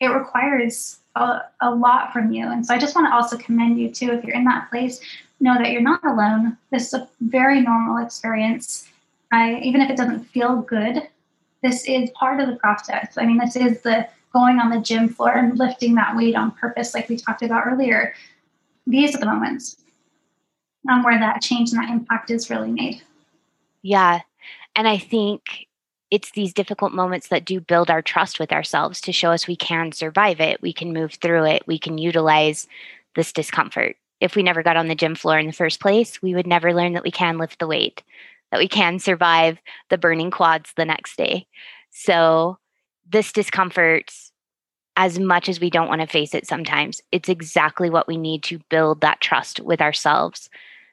Speaker 2: it requires a, a lot from you. And so I just want to also commend you too. If you're in that place, know that you're not alone. This is a very normal experience. I, even if it doesn't feel good, this is part of the process. I mean, this is the going on the gym floor and lifting that weight on purpose, like we talked about earlier. These are the moments um, where that change and that impact is really made.
Speaker 1: Yeah. And I think it's these difficult moments that do build our trust with ourselves to show us we can survive it, we can move through it, we can utilize this discomfort. If we never got on the gym floor in the first place, we would never learn that we can lift the weight, that we can survive the burning quads the next day. So, this discomfort, as much as we don't want to face it sometimes, it's exactly what we need to build that trust with ourselves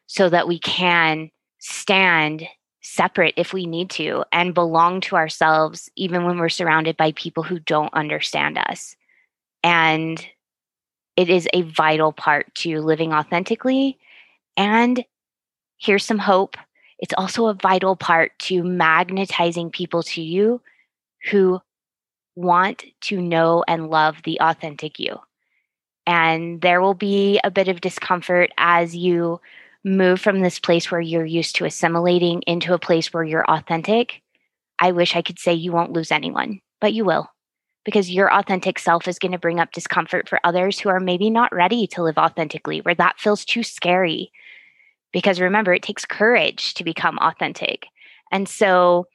Speaker 1: so that we can stand separate if we need to and belong to ourselves even when we're surrounded by people who don't understand us. And it is a vital part to living authentically. And here's some hope it's also a vital part to magnetizing people to you who want to know and love the authentic you. And there will be a bit of discomfort as you move from this place where you're used to assimilating into a place where you're authentic, I wish I could say you won't lose anyone, but you will. Because your authentic self is going to bring up discomfort for others who are maybe not ready to live authentically, where that feels too scary. Because remember, it takes courage to become authentic. And so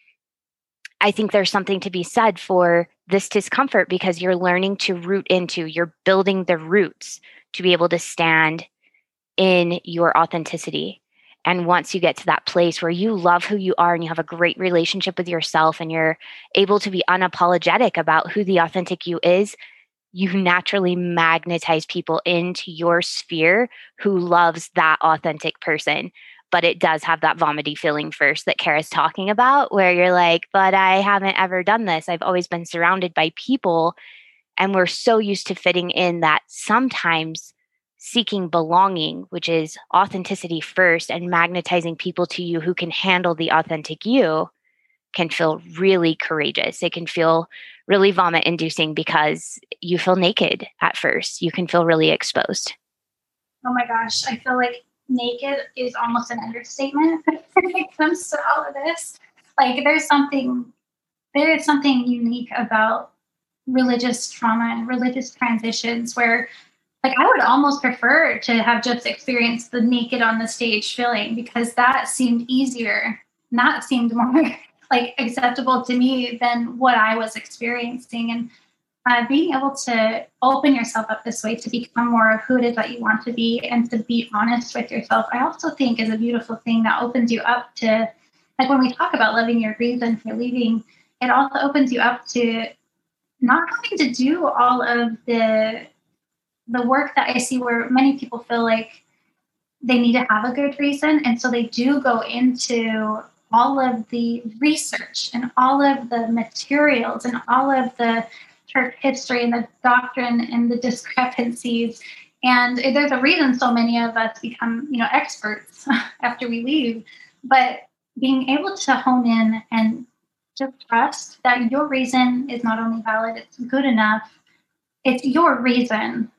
Speaker 1: I think there's something to be said for this discomfort because you're learning to root into, you're building the roots to be able to stand in your authenticity. And once you get to that place where you love who you are and you have a great relationship with yourself and you're able to be unapologetic about who the authentic you is, you naturally magnetize people into your sphere who loves that authentic person. But it does have that vomity feeling first that Kara's talking about, where you're like, but I haven't ever done this. I've always been surrounded by people. And we're so used to fitting in that sometimes seeking belonging, which is authenticity first, and magnetizing people to you who can handle the authentic you, can feel really courageous. It can feel really vomit inducing because you feel naked at first. You can feel really exposed.
Speaker 2: Oh my gosh, I feel like naked is almost an understatement <laughs> when it comes to all of this. Like there's something there is something unique about religious trauma and religious transitions where like I would almost prefer to have just experienced the naked on the stage feeling because that seemed easier. That seemed more <laughs> like acceptable to me than what I was experiencing. And uh, being able to open yourself up this way to become more of who it is that you want to be and to be honest with yourself, I also think is a beautiful thing that opens you up to, like when we talk about loving your reason for leaving, it also opens you up to not having to do all of the the work that I see where many people feel like they need to have a good reason. And so they do go into all of the research and all of the materials and all of the church history and the doctrine and the <laughs> discrepancies. And there's a reason so many of us become, you know, experts <laughs> after we leave. But being able to hone in and just trust that your reason is not only valid, it's good enough, it's your reason.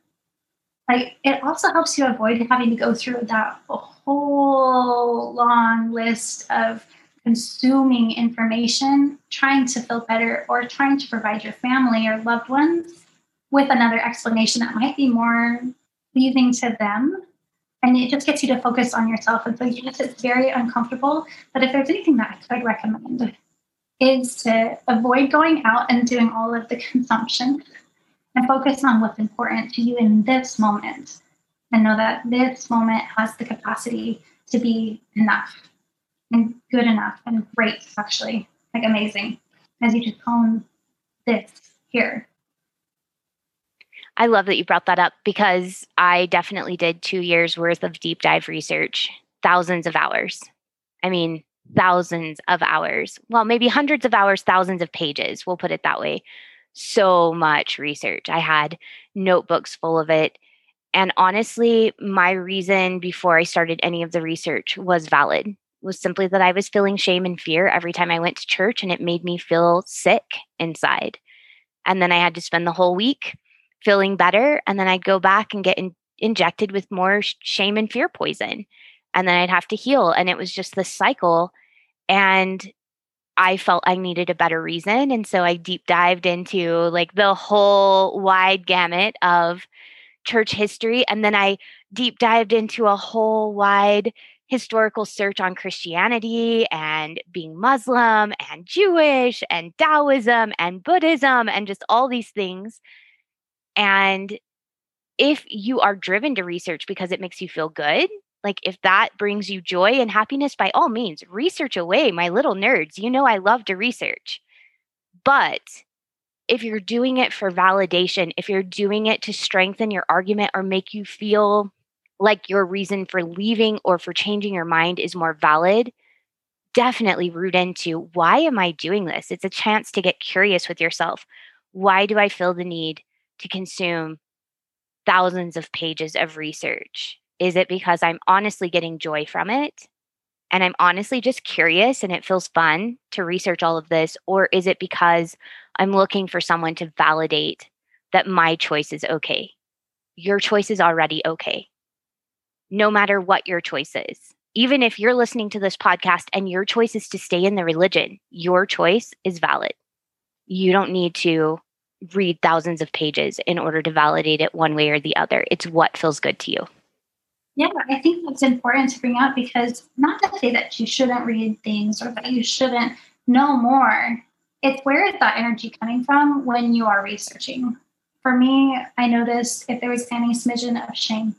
Speaker 2: Like it also helps you avoid having to go through that whole long list of consuming information, trying to feel better, or trying to provide your family or loved ones with another explanation that might be more pleasing to them. And it just gets you to focus on yourself. And so yes, it's very uncomfortable. But if there's anything that I could recommend, is to avoid going out and doing all of the <laughs> consumption and focus on what's important to you in this moment and know that this moment has the capacity to be enough and good enough and great, actually, like amazing, as you just hone this here.
Speaker 1: I love that you brought that up because I definitely did two years worth of deep dive research, thousands of hours. I mean, thousands of hours. Well, maybe hundreds of hours, thousands of pages. We'll put it that way. So much research. I had notebooks full of it. And honestly, my reason before I started any of the research was valid was simply that I was feeling shame and fear every time I went to church, and it made me feel sick inside. And then I had to spend the whole week feeling better. And then I'd go back and get in- injected with more shame and fear poison. And then I'd have to heal. And it was just this cycle. And I felt I needed a better reason. And so I deep dived into like the whole wide gamut of church history. And then I deep dived into a whole wide historical search on Christianity and being Muslim and Jewish and Taoism and Buddhism and just all these things. And if you are driven to research because it makes you feel good, like if that brings you joy and happiness, by all means, research away, my little nerds. You know, I love to research. But if you're doing it for validation, if you're doing it to strengthen your argument or make you feel like your reason for leaving or for changing your mind is more valid, definitely root into why am I doing this? It's a chance to get curious with yourself. Why do I feel the need to consume thousands of pages of research? Is it because I'm honestly getting joy from it? And I'm honestly just curious and it feels fun to research all of this? Or is it because I'm looking for someone to validate that my choice is okay? Your choice is already okay no matter what your choice is. Even if you're listening to this podcast and your choice is to stay in the religion, your choice is valid. You don't need to read thousands of pages in order to validate it one way or the other. It's what feels good to you.
Speaker 2: Yeah, I think that's important to bring up because not to say that you shouldn't read things or that you shouldn't know more. It's where is that energy coming from when you are researching? For me, I noticed if there was any smidgen of shame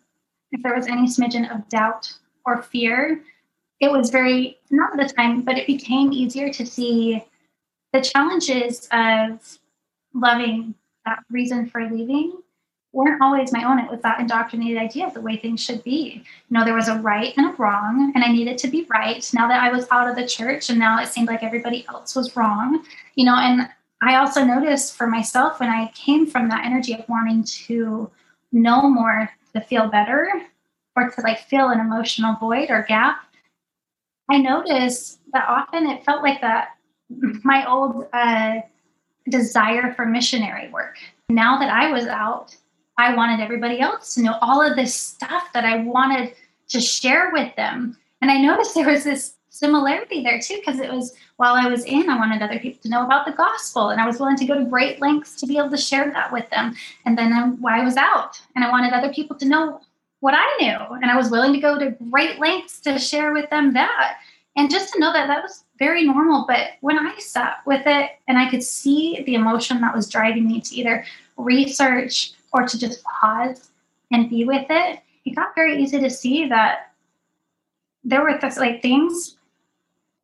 Speaker 2: if there was any smidgen of doubt or fear, it was very, not at the time, but it became easier to see the challenges of loving that reason for leaving weren't always my own. It was that indoctrinated idea of the way things should be. You know, there was a right and a wrong, and I needed to be right now that I was out of the church, and now it seemed like everybody else was wrong. You know, and I also noticed for myself when I came from that energy of wanting to know more to feel better or to like fill an emotional void or gap, I noticed that often it felt like that my old uh, desire for missionary work. Now that I was out, I wanted everybody else to know all of this stuff that I wanted to share with them. And I noticed there was this similarity there too, because it was while I was in, I wanted other people to know about the gospel, and I was willing to go to great lengths to be able to share that with them. And then I, I was out, and I wanted other people to know what I knew, and I was willing to go to great lengths to share with them that. And just to know that that was very normal. But when I sat with it and I could see the emotion that was driving me to either research or to just pause and be with it, it got very easy to see that there were th- like things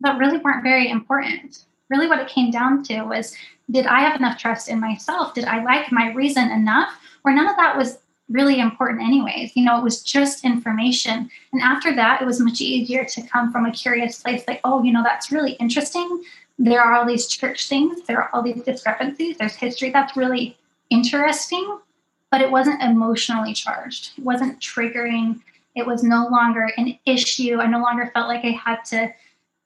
Speaker 2: that really weren't very important. Really, what it came down to was did I have enough trust in myself? Did I like my reason enough? Or none of that was really important anyways you know it was just information and after that it was much easier to come from a curious place like oh you know that's really interesting there are all these church things there are all these discrepancies there's history that's really interesting but it wasn't emotionally charged. It wasn't triggering. It was no longer an issue. I no longer felt like i had to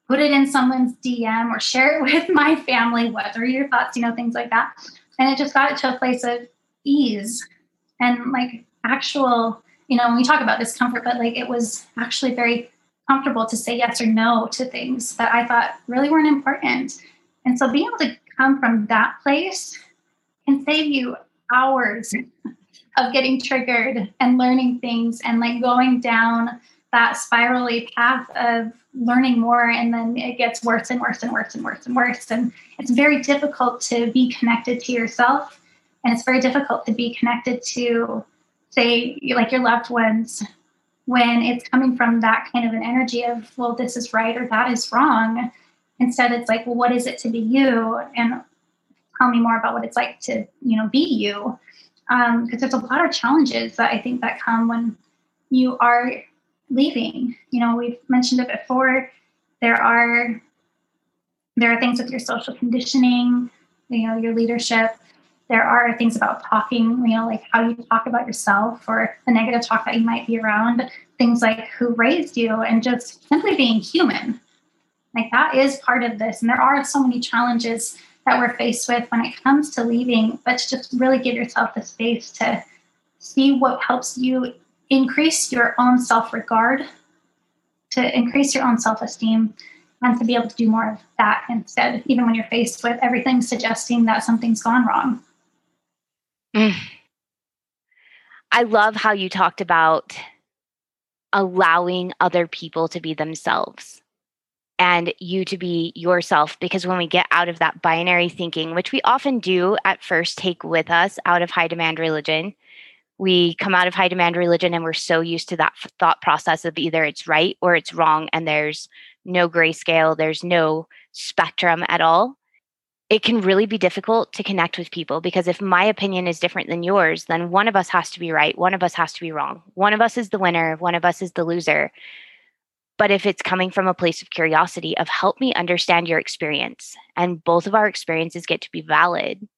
Speaker 2: put it in someone's dm or share it <laughs> with my family what are your thoughts you know things like that. And it just got to a place of ease. And like actual, you know, when we talk about discomfort, but like it was actually very comfortable to say yes or no to things that I thought really weren't important. And so being able to come from that place can save you hours of getting triggered and learning things and like going down that spirally path of learning more and then it gets worse and worse and worse and worse and worse. And it's very difficult to be connected to yourself and it's very difficult to be connected to say like your loved ones when it's coming from that kind of an energy of well this is right or that is wrong. Instead it's like well what is it to be you? And tell me more about what it's like to you know be you because um, there's a lot of challenges that i think that come when you are leaving you know we've mentioned it before there are there are things with your social conditioning you know your leadership there are things about talking, you know, like how you talk about yourself or the negative talk that you might be around, things like who raised you and just simply being human. Like that is part of this. And there are so many challenges that we're faced with when it comes to leaving, but to just really give yourself the space to see what helps you increase your own self regard, to increase your own self esteem, and to be able to do more of that instead, even when you're faced with everything suggesting that something's gone wrong.
Speaker 1: Mm. I love how you talked about allowing other people to be themselves and you to be yourself. Because when we get out of that binary thinking, which we often do at first take with us out of high demand religion, we come out of high demand religion and we're so used to that thought process of either it's right or it's wrong, and there's no grayscale, there's no spectrum at all it can really be difficult to connect with people because if my opinion is different than yours, then one of us has to be right, one of us has to be wrong. One of us is the winner, one of us is the loser. But if it's coming from a place of curiosity, of help me understand your experience, and both of our experiences get to be valid,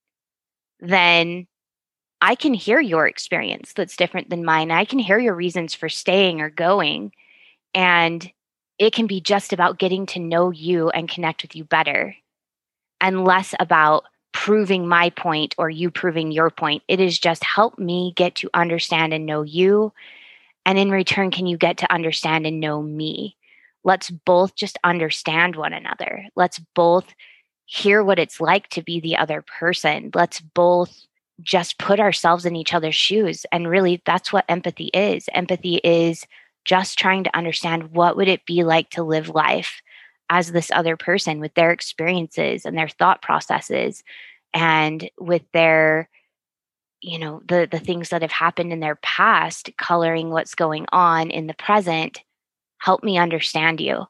Speaker 1: then I can hear your experience that's different than mine. I can hear your reasons for staying or going. And it can be just about getting to know you and connect with you better and less about proving my point or you proving your point. It is just help me get to understand and know you. And in return, can you get to understand and know me? Let's both just understand one another. Let's both hear what it's like to be the other person. Let's both just put ourselves in each other's shoes. And really, that's what empathy is. Empathy is just trying to understand what would it be like to live life as this other person with their experiences and their thought processes and with their you know the the things that have happened in their past coloring what's going on in the present help me understand you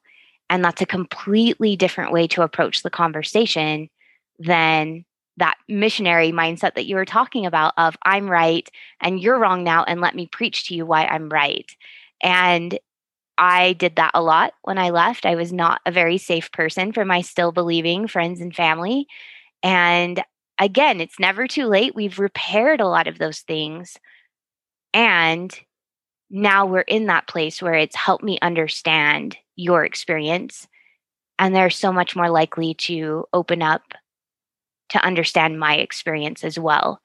Speaker 1: and that's a completely different way to approach the conversation than that missionary mindset that you were talking about of i'm right and you're wrong now and let me preach to you why i'm right and I did that a lot when I left. I was not a very safe person for my still believing friends and family. And again, it's never too late. We've repaired a lot of those things. And now we're in that place where it's helped me understand your experience. And they're so much more likely to open up to understand my experience as well.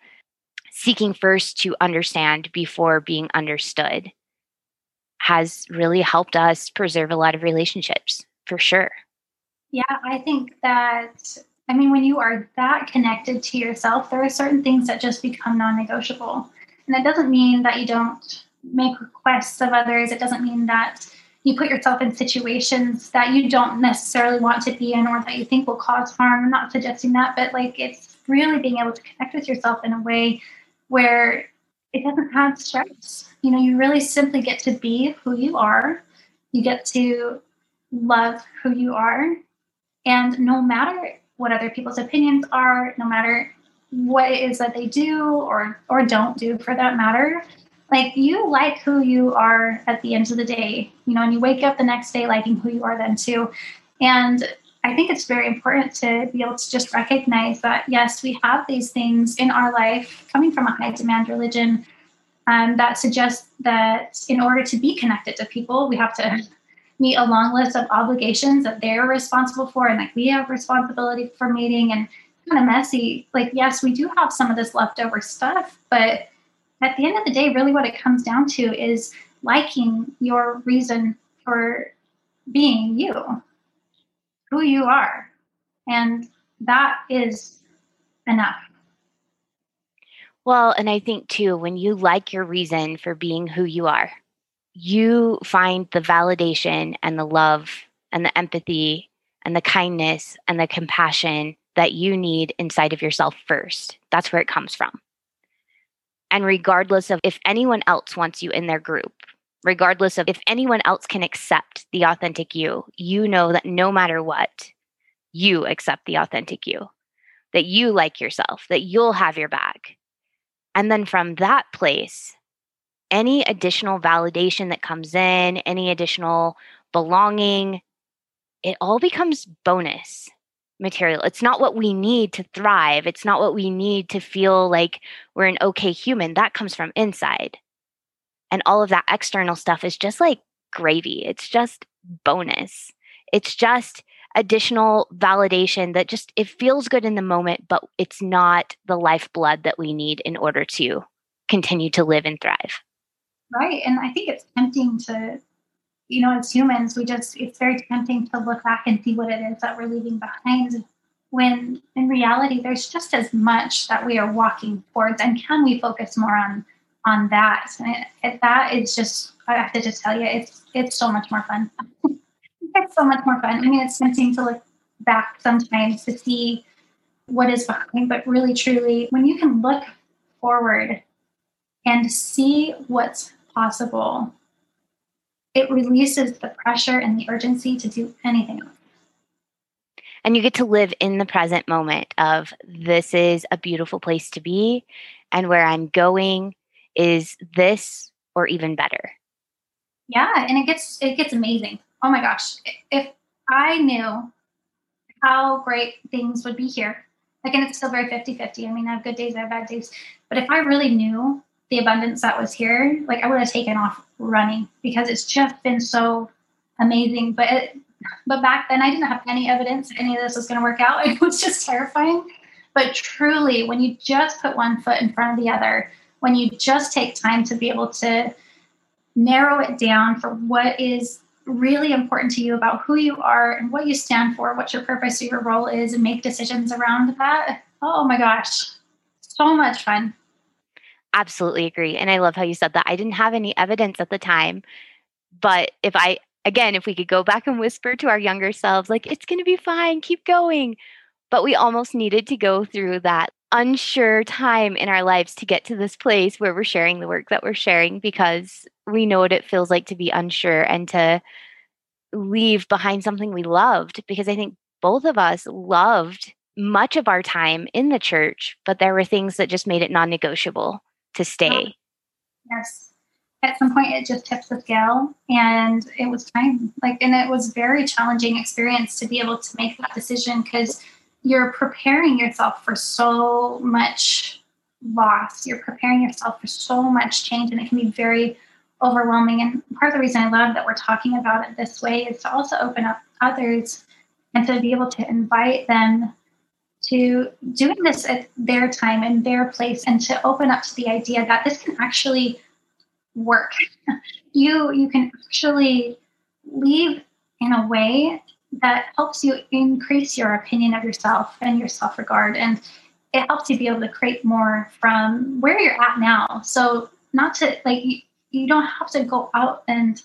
Speaker 1: Seeking first to understand before being understood has really helped us preserve a lot of relationships for sure.
Speaker 2: Yeah, I think that, I mean, when you are that connected to yourself, there are certain things that just become non negotiable. And that doesn't mean that you don't make requests of others, it doesn't mean that you put yourself in situations that you don't necessarily want to be in or that you think will cause harm. I'm not suggesting that, but like it's really being able to connect with yourself in a way where it doesn't have stress. You know, you really simply get to be who you are. You get to love who you are. And no matter what other people's opinions are, no matter what it is that they do or or don't do for that matter, like you like who you are at the end of the day, you know, and you wake up the next day liking who you are then too. And I think it's very important to be able to just recognize that, yes, we have these things in our life coming from a high demand religion um, that suggests that in order to be connected to people, we have to meet a long list of obligations that they're responsible for and like we have responsibility for meeting and kind of messy. Like, yes, we do have some of this leftover stuff, but at the end of the day, really what it comes down to is liking your reason for being you who you are. And that is enough.
Speaker 1: Well, and I think too, when you like your reason for being who you are, you find the validation and the love and the empathy and the kindness and the compassion that you need inside of yourself first. That's where it comes from. And regardless of if anyone else wants you in their group, regardless of if anyone else can accept the authentic you, you know that no matter what, you accept the authentic you, that you like yourself, that you'll have your back. And then from that place, any additional validation that comes in, any additional belonging, it all becomes bonus material. It's not what we need to thrive. It's not what we need to feel like we're an okay human. That comes from inside and all of that external stuff is just like gravy. It's just bonus. It's just additional validation that just it feels good in the moment, but it's not the lifeblood that we need in order to continue to live and thrive.
Speaker 2: Right. And I think it's tempting to, you know, as humans, we just, it's very tempting to look back and see what it is that we're leaving behind when in reality, there's just as much that we are walking towards. And can we focus more on on that. And that is just, I have to just tell you, it's it's so much more fun. <laughs> it's so much more fun. I mean, it's tempting to look back sometimes to see what is behind, but really, truly, when you can look forward and see what's possible, it releases the pressure and the urgency to do anything. Else.
Speaker 1: And you get to live in the present moment of this is a beautiful place to be and where I'm going is this or even better.
Speaker 2: Yeah and it gets it gets amazing. Oh my gosh. If i knew how great things would be here again it's still very 50-50 i mean i have good days i have bad days. But if i really knew the abundance that was here like i would have taken off running because it's just been so amazing but it, but back then i didn't have any evidence any of this was going to work out <laughs> it was just terrifying but truly when you just put one foot in front of the other when you just take time to be able to narrow it down for what is really important to you about who you are and what you stand for, what your purpose or your role is, and make decisions around that. Oh my gosh, so much fun.
Speaker 1: Absolutely agree. And I love how you said that. I didn't have any evidence at the time, but if I, again, if we could go back and whisper to our younger selves, like, it's going to be fine, keep going. But we almost needed to go through that unsure time in our lives to get to this place where we're sharing the work that we're sharing because we know what it feels like to be unsure and to leave behind something we loved because I think both of us loved much of our time in the church, but there were things that just made it non negotiable to stay.
Speaker 2: Yes. At some point, it just tipped the scale, and it was time. Like, and it was very challenging experience to be able to make that decision because you're preparing yourself for so much loss. You're preparing yourself for so much change, and it can be very overwhelming. And part of the reason I love that we're talking about it this way is to also open up others and to be able to invite them to doing this at their time and their place and to open up to the idea that this can actually work. <laughs> you you can actually leave in a way that helps you increase your opinion of yourself and your self regard. And it helps you be able to create more from where you're at now. So, not to like, you, you don't have to go out and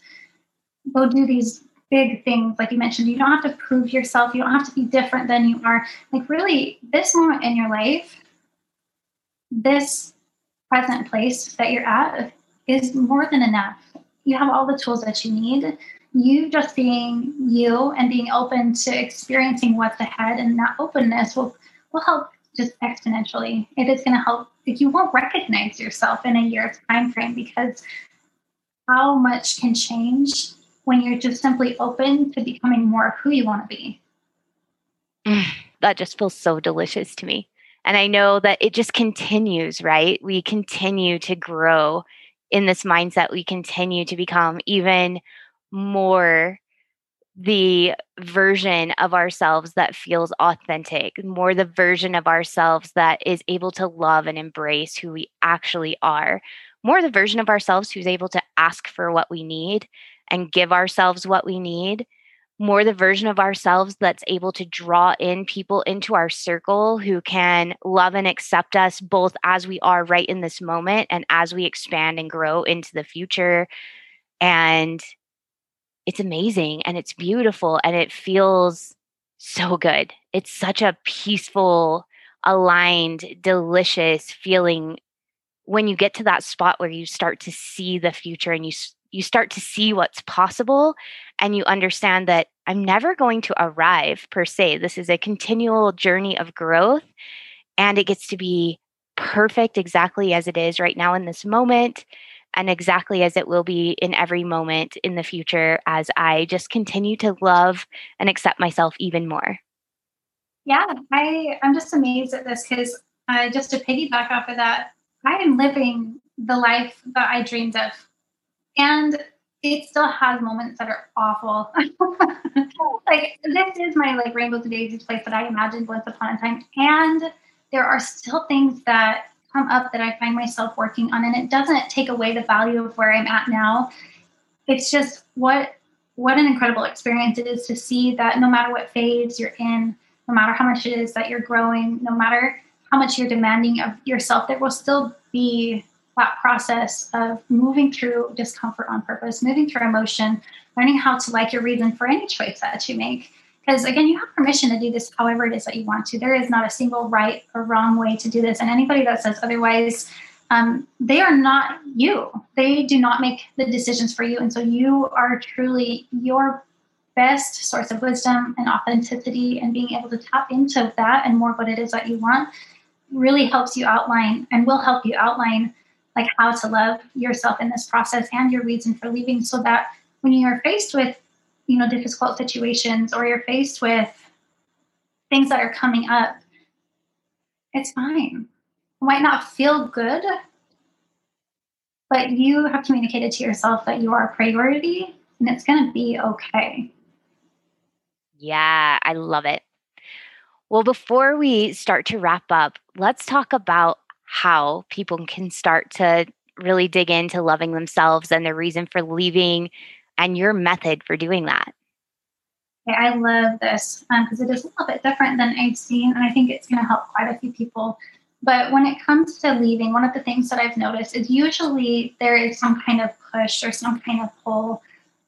Speaker 2: go do these big things like you mentioned you don't have to prove yourself you don't have to be different than you are like really this moment in your life this present place that you're at is more than enough you have all the tools that you need you just being you and being open to experiencing what's ahead and that openness will will help just exponentially. It is going to help. Like you won't recognize yourself in a year's time frame because how much can change when you're just simply open to becoming more of who you want to be. <sighs>
Speaker 1: That just feels so delicious to me. And I know that it just continues, right? We continue to grow in this mindset. We continue to become even more the version of ourselves that feels authentic, more the version of ourselves that is able to love and embrace who we actually are, more the version of ourselves who's able to ask for what we need and give ourselves what we need, more the version of ourselves that's able to draw in people into our circle who can love and accept us both as we are right in this moment and as we expand and grow into the future. And it's amazing and it's beautiful and it feels so good. It's such a peaceful, aligned, delicious feeling when you get to that spot where you start to see the future and you you start to see what's possible and you understand that I'm never going to arrive per se. This is a continual journey of growth and it gets to be perfect exactly as it is right now in this moment and exactly as it will be in every moment in the future as I just continue to love and accept myself even more.
Speaker 2: Yeah, I I'm just amazed at this because uh, just to piggyback off of that, I am living the life that I dreamed of and it still has moments that are awful. <laughs> like this is my like rainbows and daisies place that I imagined once upon a time, and there are still things that come up that I find myself working on, and it doesn't take away the value of where I'm at now. It's just what what an incredible experience it is to see that no matter what phase you're in, no matter how much it is that you're growing, no matter how much you're demanding of yourself, there will still be that process of moving through discomfort on purpose, moving through emotion, learning how to like your reason for any choice that you make. Because again, you have permission to do this however it is that you want to. There is not a single right or wrong way to do this. And anybody that says otherwise, um, they are not you. They do not make the decisions for you. And so you are truly your best source of wisdom and authenticity and being able to tap into that and more of what it is that you want really helps you outline and will help you outline like how to love yourself in this process and your reason for leaving so that when you're faced with you know difficult situations or you're faced with things that are coming up it's fine. It might not feel good but you have communicated to yourself that you are a priority and it's going to be okay.
Speaker 1: Yeah i love it. Well before we start to wrap up let's talk about how people can start to really dig into loving themselves and the reason for leaving and your method for doing that.
Speaker 2: I love this because um, it is a little bit different than I've seen, and I think it's going to help quite a few people. But when it comes to leaving, one of the things that I've noticed is usually there is some kind of push or some kind of pull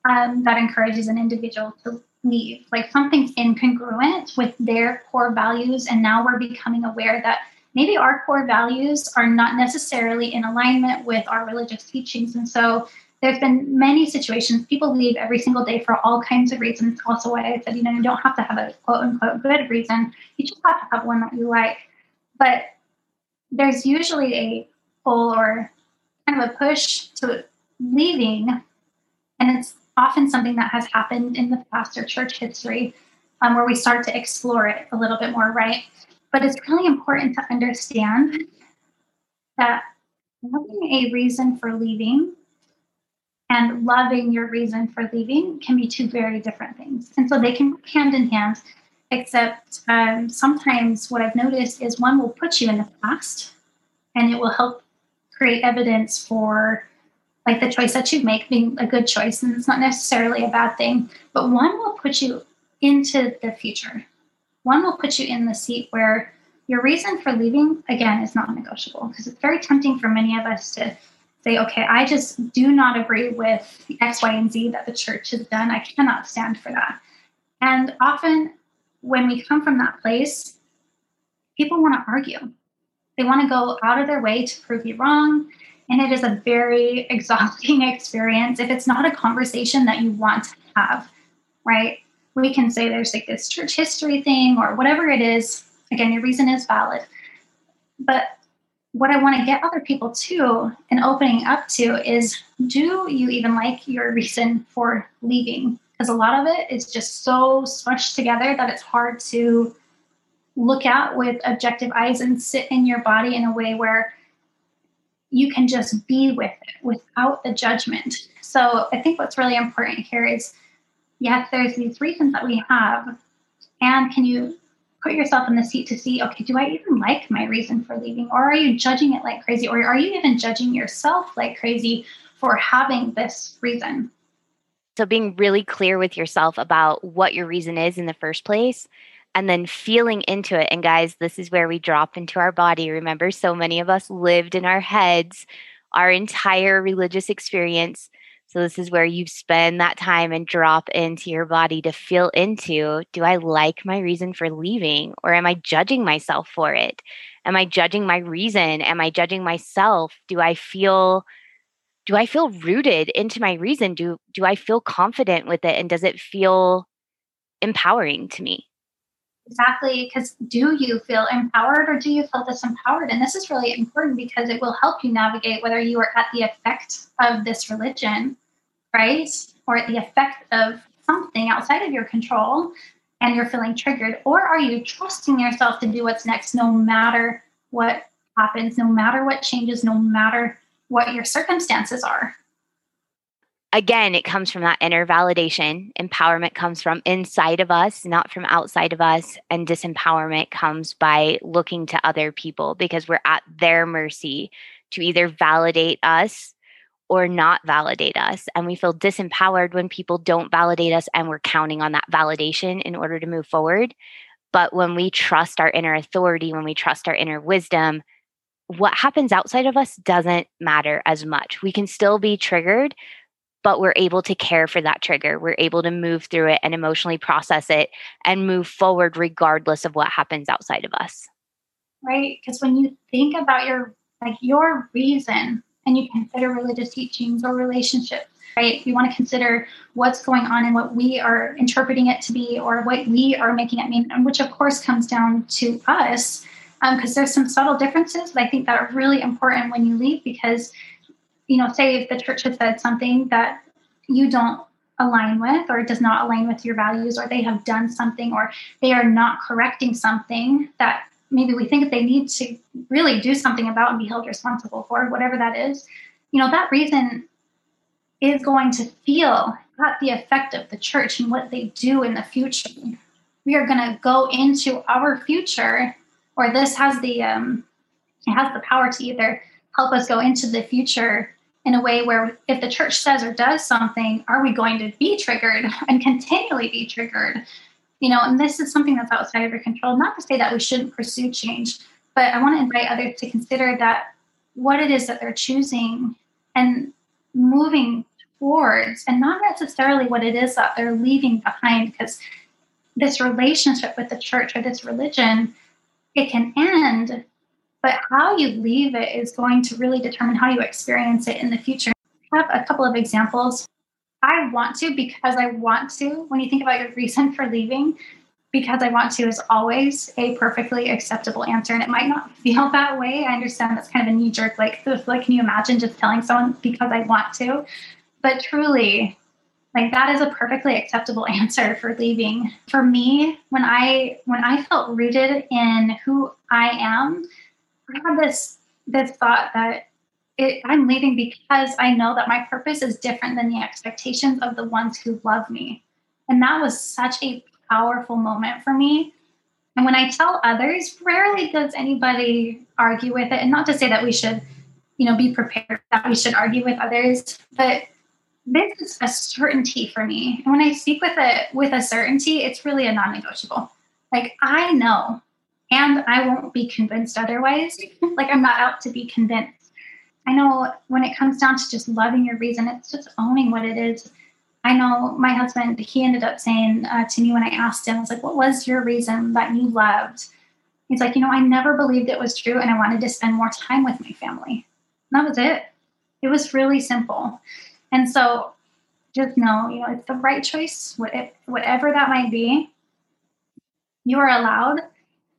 Speaker 2: um, that encourages an individual to leave, like something's incongruent with their core values. And now we're becoming aware that maybe our core values are not necessarily in alignment with our religious teachings. And so there's been many situations people leave every single day for all kinds of reasons. Also, why I said, you know, you don't have to have a quote unquote good reason, you just have to have one that you like. But there's usually a pull or kind of a push to leaving, and it's often something that has happened in the past or church history um, where we start to explore it a little bit more, right? But it's really important to understand that having a reason for leaving and loving your reason for leaving can be two very different things. And so they can work hand in hand, except um, sometimes what I've noticed is one will put you in the past and it will help create evidence for like the choice that you make being a good choice. And it's not necessarily a bad thing, but one will put you into the future one will put you in the seat where your reason for leaving, again, is not negotiable because it's very tempting for many of us to say, okay, I just do not agree with X, Y, and Z that the church has done. I cannot stand for that. And often when we come from that place, people want to argue. They want to go out of their way to prove you wrong. And it is a very <laughs> exhausting experience if it's not a conversation that you want to have, right? We can say there's like this church history thing or whatever it is. Again, your reason is valid. But what I want to get other people to and opening up to is do you even like your reason for leaving? Because a lot of it is just so smushed together that it's hard to look at with objective eyes and sit in your body in a way where you can just be with it without the judgment. So I think what's really important here is yes, there's these reasons that we have. And can you put yourself in the seat to see, okay, do I even like my reason for leaving? Or are you judging it like crazy? Or are you even judging yourself like crazy for having this reason?
Speaker 1: So, being really clear with yourself about what your reason is in the first place and then feeling into it. And guys, this is where we drop into our body. Remember, so many of us lived in our heads our entire religious experience. So, this is where you spend that time and drop into your body to feel into do I like my reason for leaving or am I judging myself for it? Am I judging my reason? Am I judging myself? Do I feel do I feel rooted into my reason? Do do I feel confident with it and does it feel empowering to me?
Speaker 2: Exactly, because do you feel empowered or do you feel disempowered? And this is really important because it will help you navigate whether you are at the effect of this religion, right? Or the effect of something outside of your control and you're feeling triggered. Or are you trusting yourself to do what's next no matter what happens, no matter what changes, no matter what your circumstances are?
Speaker 1: again, it comes from that inner validation. Empowerment comes from inside of us, not from outside of us. And disempowerment comes by looking to other people because we're at their mercy to either validate us or not validate us. And we feel disempowered when people don't validate us and we're counting on that validation in order to move forward. But when we trust our inner authority, when we trust our inner wisdom, what happens outside of us doesn't matter as much. We can still be triggered, but we're able to care for that trigger. We're able to move through it and emotionally process it and move forward regardless of what happens outside of us.
Speaker 2: Right? Because when you think about your like your reason and you consider religious teachings or relationships, right? You want to consider what's going on and what we are interpreting it to be or what we are making it mean, and which of course comes down to us. Because um, there's some subtle differences, but I think that are really important when you leave because you know, say if the church has said something that you don't align with or does not align with your values, or they have done something, or they are not correcting something that maybe we think they need to really do something about and be held responsible for, whatever that is, you know, that reason is going to feel at the effect of the church and what they do in the future. We are going to go into our future, or this has the um, it has the power to either help us go into the future in a way where if the church says or does something, are we going to be triggered <laughs> and continually be triggered? You know, and this is something that's outside of your control. Not to say that we shouldn't pursue change, but I want to invite others to consider that what it is that they're choosing and moving towards, and not necessarily what it is that they're leaving behind, because this relationship with the church or this religion, it can end but how you leave it is going to really determine how you experience it in the future. I have a couple of examples. I want to because I want to. When you think about your reason for leaving, because I want to is always a perfectly acceptable answer. And it might not feel <laughs> that way. I understand that's kind of a knee jerk, like, like, can you imagine just telling someone because I want to? But truly, like that is a perfectly acceptable <laughs> answer for leaving. For me, when I when I felt rooted in who I am, I had this this thought that it, I'm leaving because I know that my purpose is different than the expectations of the ones who love me. And that was such a powerful moment for me. And when I tell others, rarely does anybody argue with it. And not to say that we should, you know, be prepared that we should argue with others, but this is a certainty for me. And when I speak with it with a certainty, it's really a non-negotiable. Like I know and I won't be convinced otherwise. like I'm not out to be convinced. I know when it comes down to just loving your reason, it's just owning what it is. I know my husband, he ended up saying uh, to me when I asked him, I was like, what was your reason that you loved? He's like, you know, I never believed it was true and I wanted to spend more time with my family. And that was it. It was really simple. And so just know, you know, it's the right choice, whatever that might be. You are allowed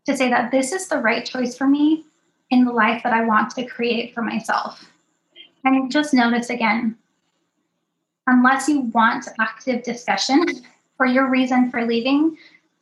Speaker 2: to say that this is the right choice for me in the life that I want to create for myself. And just notice again, unless you want active discussion <laughs> for your reason for leaving,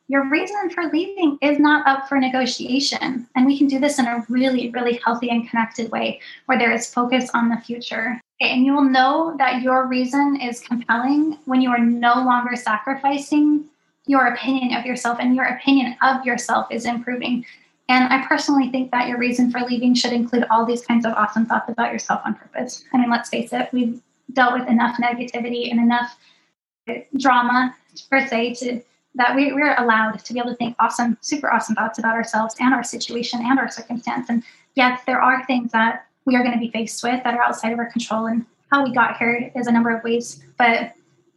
Speaker 2: your reason for leaving is not up for negotiation. And we can do this in a really, really healthy and connected way where there is focus on the future. And you will know that your reason is compelling when you are no longer sacrificing your opinion of yourself and your opinion of yourself is improving. And I personally think that your reason for leaving should include all these kinds of awesome thoughts about yourself on purpose. I mean, let's face it, we've dealt with enough negativity and enough drama, per se, to that we, we're allowed to be able to think awesome, super awesome thoughts about ourselves and our situation and our circumstance. And yes, there are things that we are going to be faced with that are outside of our control. And how we got here is a number of ways. But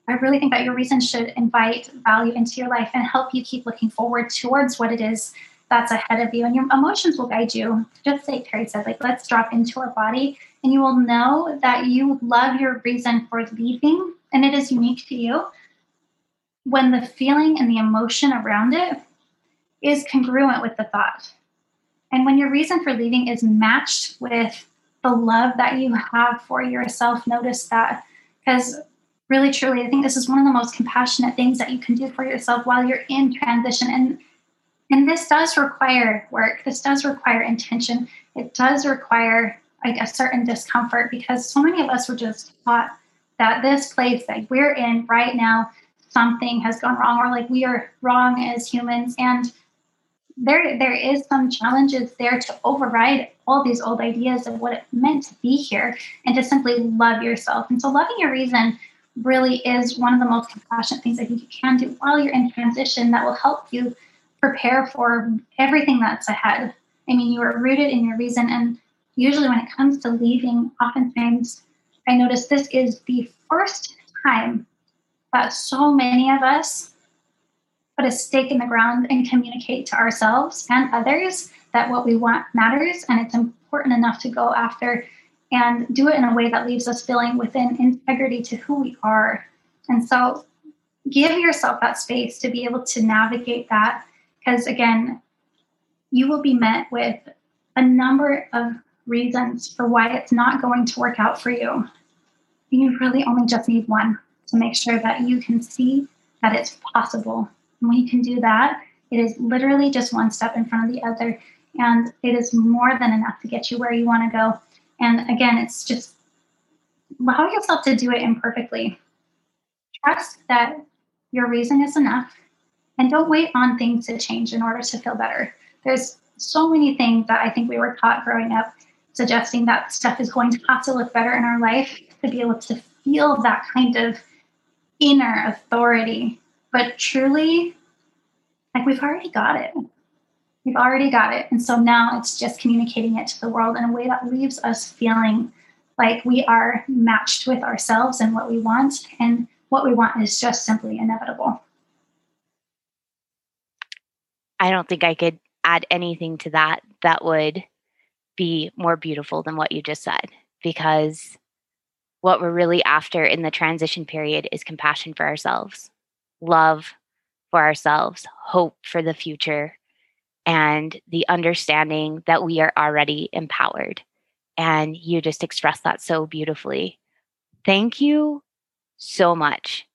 Speaker 2: I really think that your reason should invite value into your life and help you keep looking forward towards what it is that's ahead of you. And your emotions will guide you. Just like Terry said, like let's drop into our body and you will know that you love your reason for leaving and it is unique to you when the feeling and the emotion around it is congruent with the thought. And when your reason for leaving is matched with the love that you have for yourself, notice that. Because really, truly, I think this is one of the most compassionate things that you can do for yourself while you're in transition. And and this does require work. This does require intention. It does require like a certain discomfort because so many of us were just taught that this place that we're in right now something has gone wrong or like we are wrong as humans and there there is some challenges there to override all these old ideas of what it meant to be here and to simply love yourself and so loving your reason really is one of the most compassionate things i think you can do while you're in transition that will help you prepare for everything that's ahead i mean you are rooted in your reason and usually when it comes to leaving oftentimes i notice this is the first time that so many of us put a stake in the ground and communicate to ourselves and others that what we want matters and it's important enough to go after and do it in a way that leaves us feeling within integrity to who we are. And so give yourself that space to be able to navigate that because again, you will be met with a number of reasons for why it's not going to work out for you. You really only just need one to make sure that you can see that it's possible. And when you can do that, it is literally just one step in front of the other. And it is more than enough to get you where you want to go. And again, it's just allow yourself to do it imperfectly. Trust that your reason is enough and don't wait on things to change in order to feel better. There's so many things that I think we were taught growing up suggesting that stuff is going to have to look better in our life to be able to feel that kind of inner authority. But truly, like we've already got it. We've already got it. And so now it's just communicating it to the world in a way that leaves us feeling like we are matched with ourselves and what we want. And what we want is just simply inevitable.
Speaker 1: I don't think I could add anything to that that would be more beautiful than what you just said because what we're really after in the transition period is compassion for ourselves, love for ourselves, hope for the future, and the understanding that we are already empowered. And you just expressed that so beautifully. Thank you so much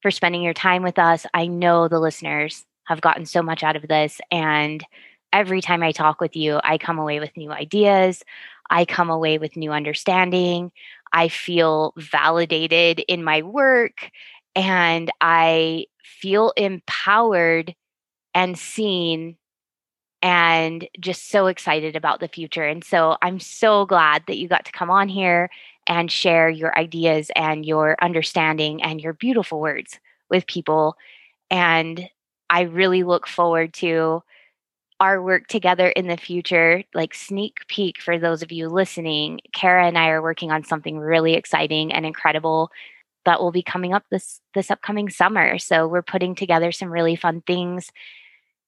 Speaker 1: for spending your time with us. I know the listeners have gotten so much out of this. And every time I talk with you, I come away with new ideas. I come away with new understanding. I feel validated in my work and I feel empowered and seen and just so excited about the future. And so I'm so glad that you got to come on here and share your ideas and your understanding and your beautiful words with people. And I really look forward to our work together in the future, like sneak peek for those of you listening, Kara and I are working on something really exciting and incredible that will be coming up this this upcoming summer. So we're putting together some really fun things.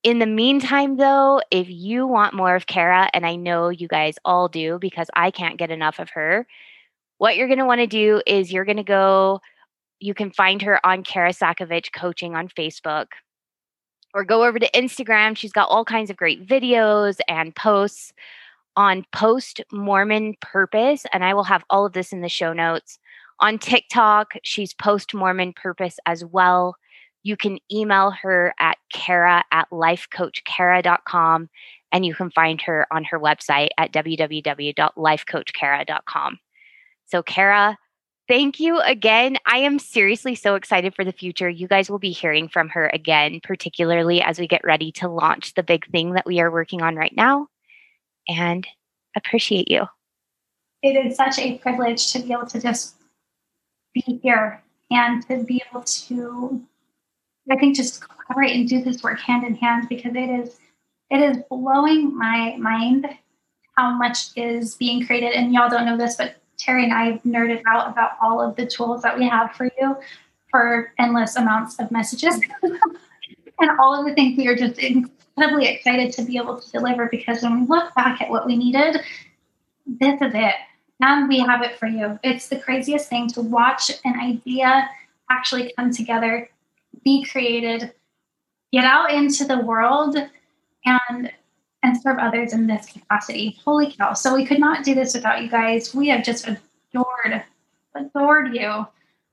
Speaker 1: In the meantime though, if you want more of Kara and I know you guys all do because I can't get enough of her, what you're going to want to do is you're going to go you can find her on Kara Sakovich coaching on Facebook or go over to Instagram. She's got all kinds of great videos and posts on Post Mormon Purpose, and I will have all of this in the show notes. On TikTok, she's Post Mormon Purpose as well. You can email her at Kara at lifecoachkara.com, and you can find her on her website at www.lifecoachkara.com. So, Kara, thank you again. I am seriously so excited for the future. You guys will be hearing from her again, particularly as we get ready to launch the big thing that we are working on right now. And appreciate you.
Speaker 2: It is such a privilege to be able to just be here and to be able to, I think, just collaborate and do this work hand in hand because it is it is blowing my mind how much is being created. And y'all don't know this, but Terry and I have nerded out about all of the tools that we have for you for endless amounts of messages <laughs> and all of the things we are just incredibly excited to be able to deliver because when we look back at what we needed, this is it. And we have it for you. It's the craziest thing to watch an idea actually come together, be created, get out into the world and and serve others in this capacity. Holy cow. So we could not do this without you guys. We have just adored, adored you.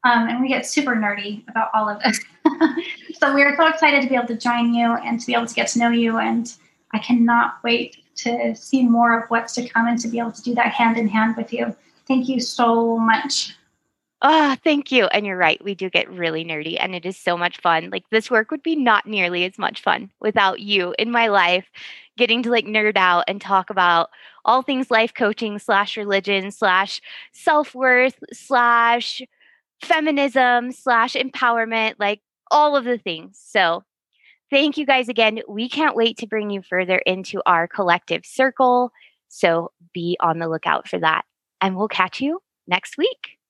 Speaker 2: Um, and we get super nerdy about all of this. <laughs> so we are so excited to be able to join you and to be able to get to know you. And I cannot wait to see more of what's to come and to be able to do that hand in hand with you. Thank you so much.
Speaker 1: Oh, thank you. And you're right. We do get really nerdy and it is so much fun. Like this work would be not nearly as much fun without you in my life, getting to like nerd out and talk about all things life coaching slash religion slash self-worth slash feminism slash empowerment, like all of the things. So thank you guys again. We can't wait to bring you further into our collective circle. So be on the lookout for that. And we'll catch you next week.